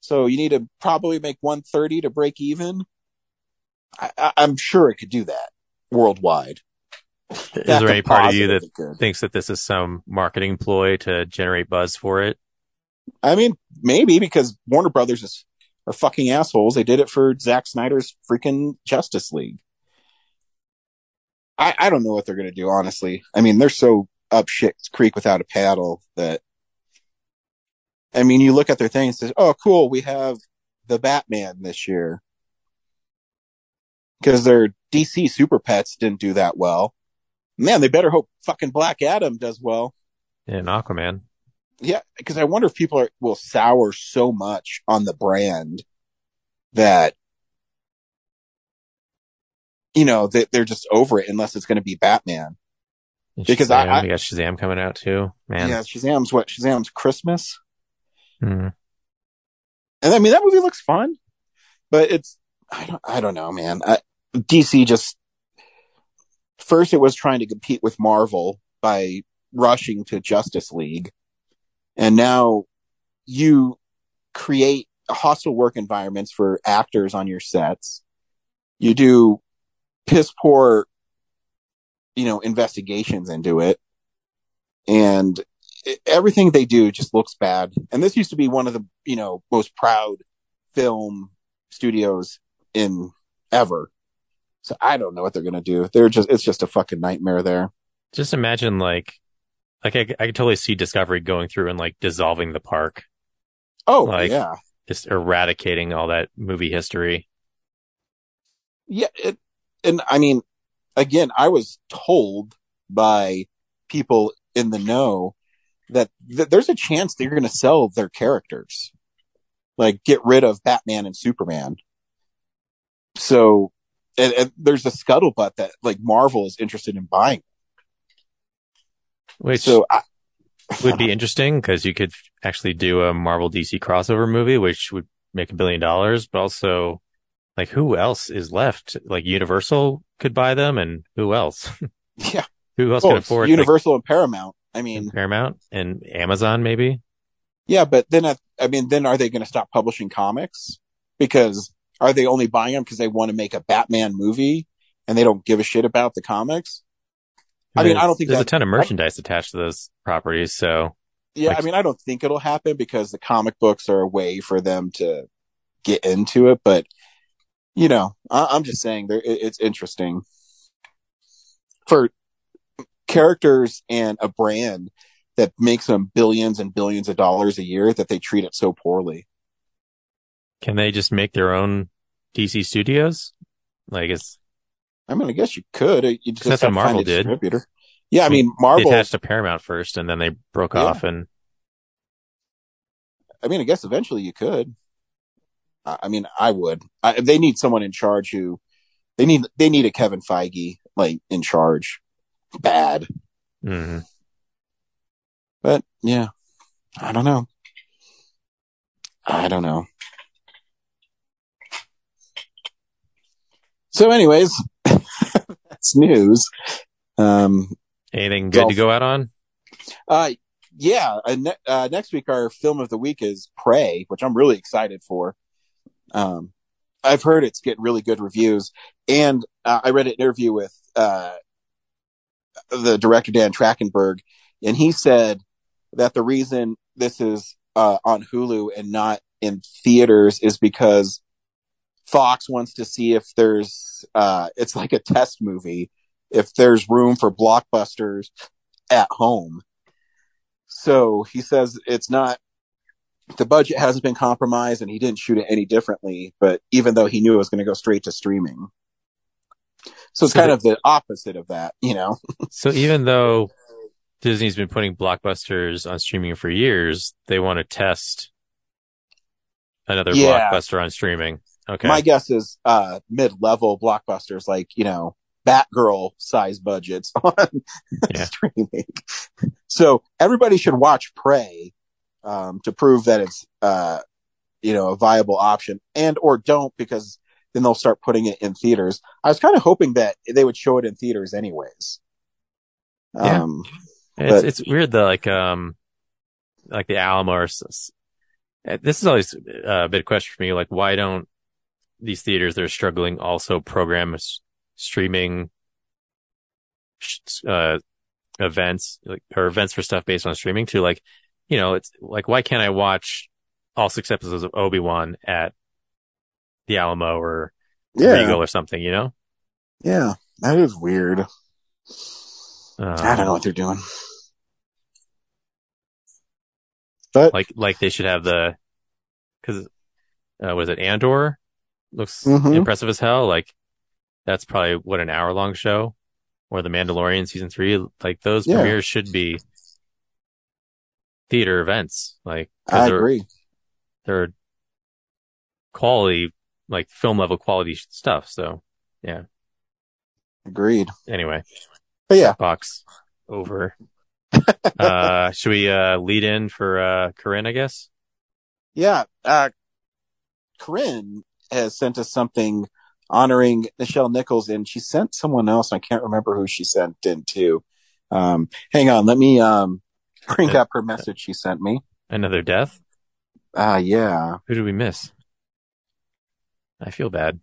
So you need to probably make one thirty to break even. I, I, I'm sure it could do that worldwide. Is That there any part of you that thinks that this is some marketing ploy to generate buzz for it? I mean, maybe because Warner Brothers is are fucking assholes. They did it for Zack Snyder's freaking Justice League. I, I don't know what they're going to do, honestly. I mean, they're so up shit creek without a paddle that, I mean, you look at their thing and says, oh, cool, we have the Batman this year. Because their DC Super Pets didn't do that well. Man, they better hope fucking Black Adam does well. And Aquaman. Yeah, because I wonder if people are, will sour so much on the brand that you know that they're just over it unless it's going to be Batman. And Because Shazam, I- I- got Shazam coming out too, man. Yeah, Shazam's what? Shazam's Christmas, Hmm. and I mean that movie looks fun, but it's I don't I don't know, man. I, DC just first it was trying to compete with Marvel by rushing to Justice League, and now you create hostile work environments for actors on your sets. You do piss poor, you know, investigations into it, and it- everything they do just looks bad. And this used to be one of the you know most proud film studios in ever. So I don't know what they're gonna do. They're just it's just a fucking nightmare there. Just imagine like, like I, I could totally see Discovery going through and like dissolving the park, Oh Like- yeah, just eradicating all that movie history. yeah. It, and I mean, again, I was told by people in the know that th- there's a chance they're going to sell their characters, like get rid of Batman and Superman. So, and, and there's a scuttlebutt that like Marvel is interested in buying. Which So I, would be interesting because you could actually do a Marvel DC crossover movie, which would make a billion dollars, but also like who else is left? Like Universal could buy them and who else? yeah, who else Well, can it's afford like, Universal and Paramount. I mean, Paramount and Amazon maybe? Yeah, but then I, I mean, then are they going to stop publishing comics? Because are they only buying them because they want to make a Batman movie and they don't give a shit about the comics? I mean, I don't think there's a ton of merchandise attached to those properties. So Yeah, Like- I mean, I don't think it'll happen because the comic books are a way for them to get into it. But you know, I, I'm just saying, there it, it's interesting for characters and a brand that makes them billions and billions of dollars a year that they treat it so poorly. can they just make their own DC studios? Like it's I mean, I guess you could. You just that's what Marvel a did. distributor. Yeah, I mean, Marvel. they attached to Paramount first and then they broke Yeah. off and I mean, I guess eventually you could. I I mean, I would. I, they need someone in charge who they need. They need a Kevin Feige like in charge, bad. Mhm. But yeah, I don't know. I don't know. So, anyways, that's news. Um, anything good to go out on? uh, yeah, uh, ne- uh, next week our film of the week is Prey, which I'm really excited for. Um, I've heard it's getting really good reviews, and uh, I read an interview with uh, the director Dan Trachtenberg, and he said that the reason this is uh, on Hulu and not in theaters is because Fox wants to see if there's uh, it's like a test movie, if there's room for blockbusters at home. So he says it's not the budget hasn't been compromised and he didn't shoot it any differently, but even though he knew it was going to go straight to streaming. So it's So kind the- of the opposite of that, you know? So even though Disney's been putting blockbusters on streaming for years, they want to test another Yeah. blockbuster on streaming. Okay. My guess is uh mid-level blockbusters like, you know, Batgirl size budgets on Yeah. streaming. So everybody should watch Prey um to prove that it's uh you know a viable option and or don't because then they'll start putting it in theaters. I was kind of hoping that they would show it in theaters anyways. Yeah. Um It's but- it's weird that like um like the Alamo or s- s- uh, this is always uh, a big question for me. Like, why don't these theaters that are struggling also program s- streaming sh- uh, events like or events for stuff based on streaming too? Like, you know, it's like why can't I watch all six episodes of Obi Wan at the Alamo or Yeah. Regal or something, you know? Yeah, that is weird. Um, I don't know what they're doing. But like like they should have the because uh, was it Andor looks Mhm. impressive as hell. Like that's probably what an hour long show, or the Mandalorian season three. Like those Yeah. premieres should be theater events. Like I they're- agree. They're quality, like film level quality stuff. So yeah. Agreed. Anyway, But yeah, box over. uh, should we uh lead in for uh Corinne? I guess. yeah. Uh, Corinne has sent us something honoring Nichelle Nichols, and she sent someone else. I can't remember who she sent in to. Um, hang on, let me um bring up her message she sent me. Another death. Ah, yeah. Who did we miss? I feel bad.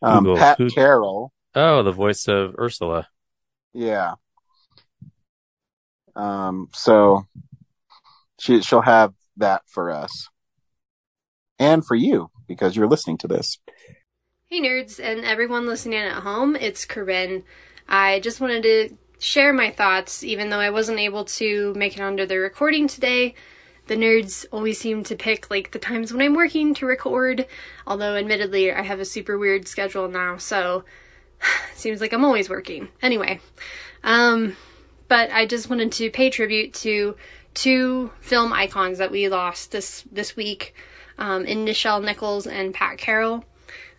Um, Google. Pat Who- Carroll. Oh, the voice of Ursula. Yeah. Um, so she she'll have that for us. And for you, because you're listening to this. Hey nerds and everyone listening at home, it's Corinne. I just wanted to share my thoughts, even though I wasn't able to make it onto the recording today. The nerds always seem to pick like the times when I'm working to record, although admittedly I have a super weird schedule now, so it seems like I'm always working. Anyway, um, but I just wanted to pay tribute to two film icons that we lost this this week, um, in Nichelle Nichols and Pat Carroll.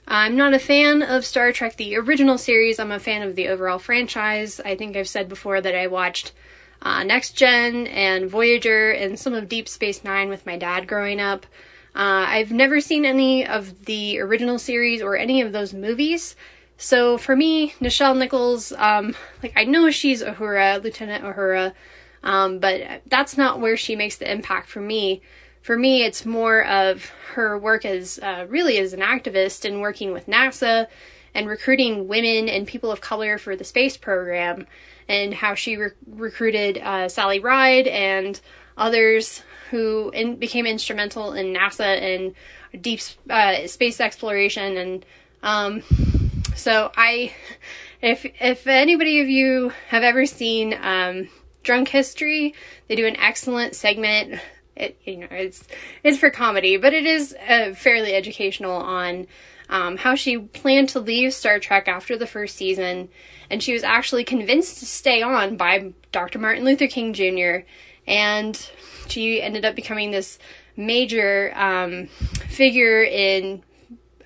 I'm not a fan of Star Trek the original series. I'm a fan of the overall franchise. I think I've said before that I watched uh, Next Gen and Voyager and some of Deep Space Nine with my dad growing up. Uh, I've never seen any of the original series or any of those movies. So for me, Nichelle Nichols, um, like I know she's Uhura, Lieutenant Uhura, um, but that's not where she makes the impact for me. For me, it's more of her work as uh, really as an activist and working with NASA and recruiting women and people of color for the space program, and how she re- recruited uh, Sally Ride and others who in- became instrumental in NASA and deep uh, space exploration. And um, so, I, if if anybody of you have ever seen um, Drunk History, they do an excellent segment it you know it's it's for comedy, but it is uh, fairly educational on um, how she planned to leave Star Trek after the first season, and she was actually convinced to stay on by Dr. Martin Luther King Jr. and she ended up becoming this major um, figure in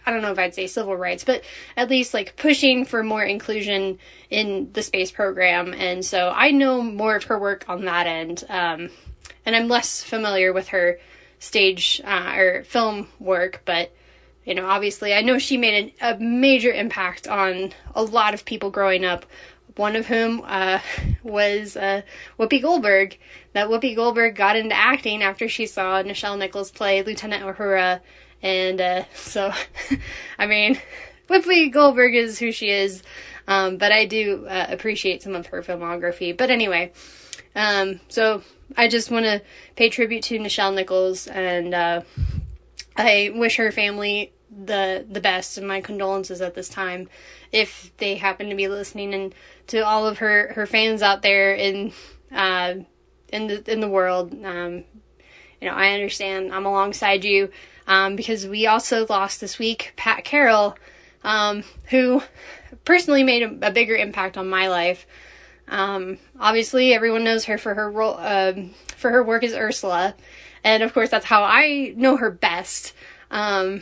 I don't know if I'd say civil rights, but at least like pushing for more inclusion in the space program. And so I know more of her work on that end. Um, and I'm less familiar with her stage uh, or film work, but you know, obviously, I know she made a, a major impact on a lot of people growing up. One of whom uh, was uh, Whoopi Goldberg. That Whoopi Goldberg got into acting after she saw Nichelle Nichols play Lieutenant Uhura, and uh, so, I mean, Whoopi Goldberg is who she is. Um, but I do uh, appreciate some of her filmography. But anyway, um, so I just want to pay tribute to Nichelle Nichols, and uh, I wish her family the the best, and my condolences at this time, if they happen to be listening, and to all of her her fans out there in uh, in the in the world. Um, you know, I understand. I'm alongside you um, because we also lost this week Pat Carroll, um, who personally made a, a bigger impact on my life. Um, obviously, everyone knows her for her role, um, for her work as Ursula, and of course, that's how I know her best. Um,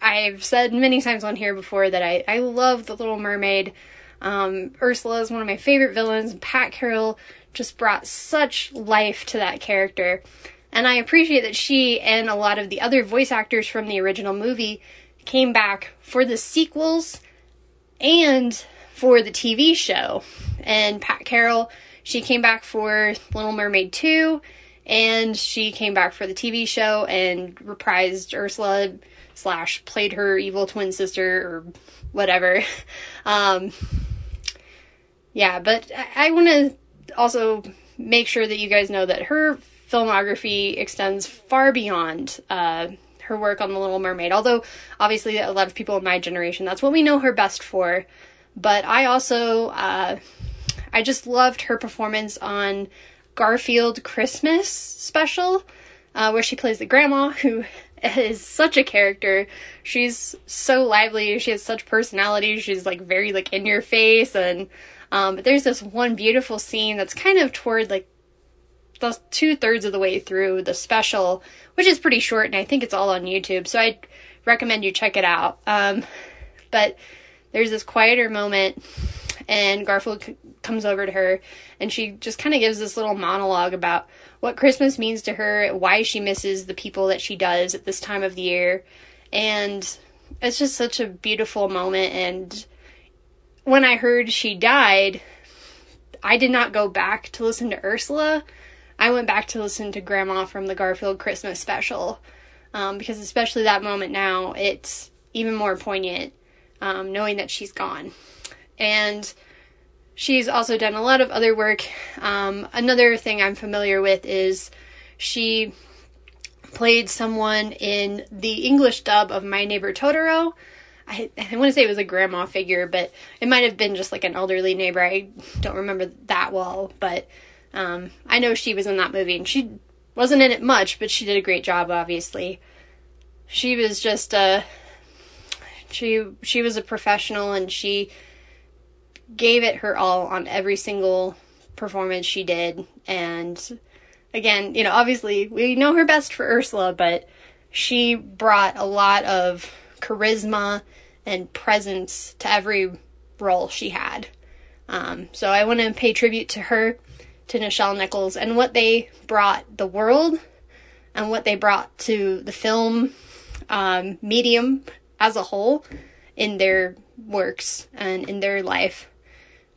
I've said many times on here before that I, I love The Little Mermaid. Um, Ursula is one of my favorite villains. Pat Carroll just brought such life to that character. And I appreciate that she and a lot of the other voice actors from the original movie came back for the sequels and for the TV show. And Pat Carroll, she came back for Little Mermaid 2, and she came back for the TV show and reprised Ursula slash played her evil twin sister or whatever. Um, yeah, but I, want to also make sure that you guys know that her filmography extends far beyond uh, her work on The Little Mermaid. Although, obviously, a lot of people in my generation, that's what we know her best for. But I also, uh, I just loved her performance on Garfield Christmas special, uh, where she plays the grandma who is such a character. She's so lively. She has such personality. She's like very like in your face and um, but there's this one beautiful scene that's kind of toward like the two thirds of the way through the special, which is pretty short, and I think it's all on YouTube. So I'd recommend you check it out. Um, but there's this quieter moment, and Garfield c- comes over to her, and she just kind of gives this little monologue about what Christmas means to her, why she misses the people that she does at this time of the year, and it's just such a beautiful moment. And when I heard she died, I did not go back to listen to Ursula. I went back to listen to Grandma from the Garfield Christmas special. Um, because especially that moment now, it's even more poignant um, knowing that she's gone. And she's also done a lot of other work. Um, another thing I'm familiar with is she played someone in the English dub of My Neighbor Totoro. I, I want to say it was a grandma figure, but it might have been just like an elderly neighbor. I don't remember that well, but um, I know she was in that movie, and she wasn't in it much, but she did a great job. Obviously, she was just a she she was a professional, and she gave it her all on every single performance she did. And again, you know, obviously we know her best for Ursula, but she brought a lot of charisma and presence to every role she had. Um, so I want to pay tribute to her, to Nichelle Nichols, and what they brought the world and what they brought to the film um, medium as a whole in their works and in their life.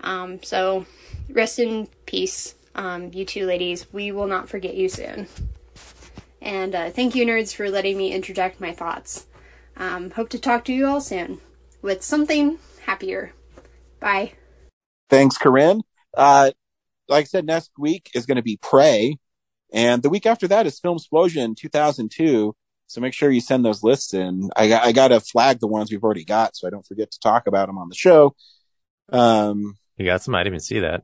Um, so rest in peace, um, you two ladies. We will not forget you soon. And uh, thank you, nerds, for letting me interject my thoughts. Um, hope to talk to you all soon with something happier. Bye. Thanks, Corinne. Uh, like I said, next week is going to be Prey, and the week after that is Film Explosion 2002. So make sure you send those lists in. I got, I got to flag the ones we've already got, so I don't forget to talk about them on the show. Um, You got some? I didn't even see that.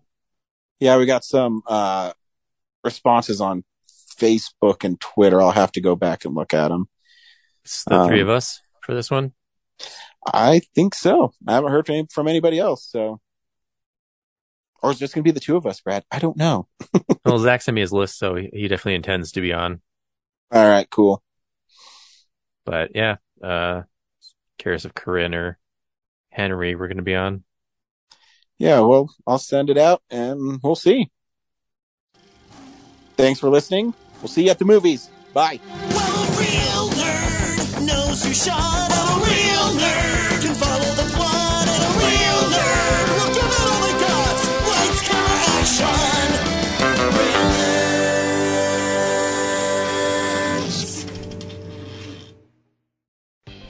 yeah, we got some uh, responses on Facebook and Twitter. I'll have to go back and look at them. It's the Um, three of us for this one. I think so. I haven't heard from, from anybody else. So, or is it just going to be the two of us, Brad? I don't know. well, Zach sent me his list, so he, he definitely intends to be on. All right, cool. But yeah, uh, curious if Corinne or Henry were going to be on. Yeah, well, I'll send it out and we'll see. Thanks for listening. We'll see you at the movies. Bye. real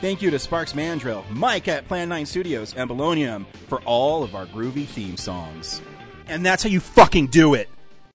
Thank you to Sparks Mandrill, Mike at Plan 9 Studios, and Bolognium for all of our groovy theme songs. And that's how you fucking do it!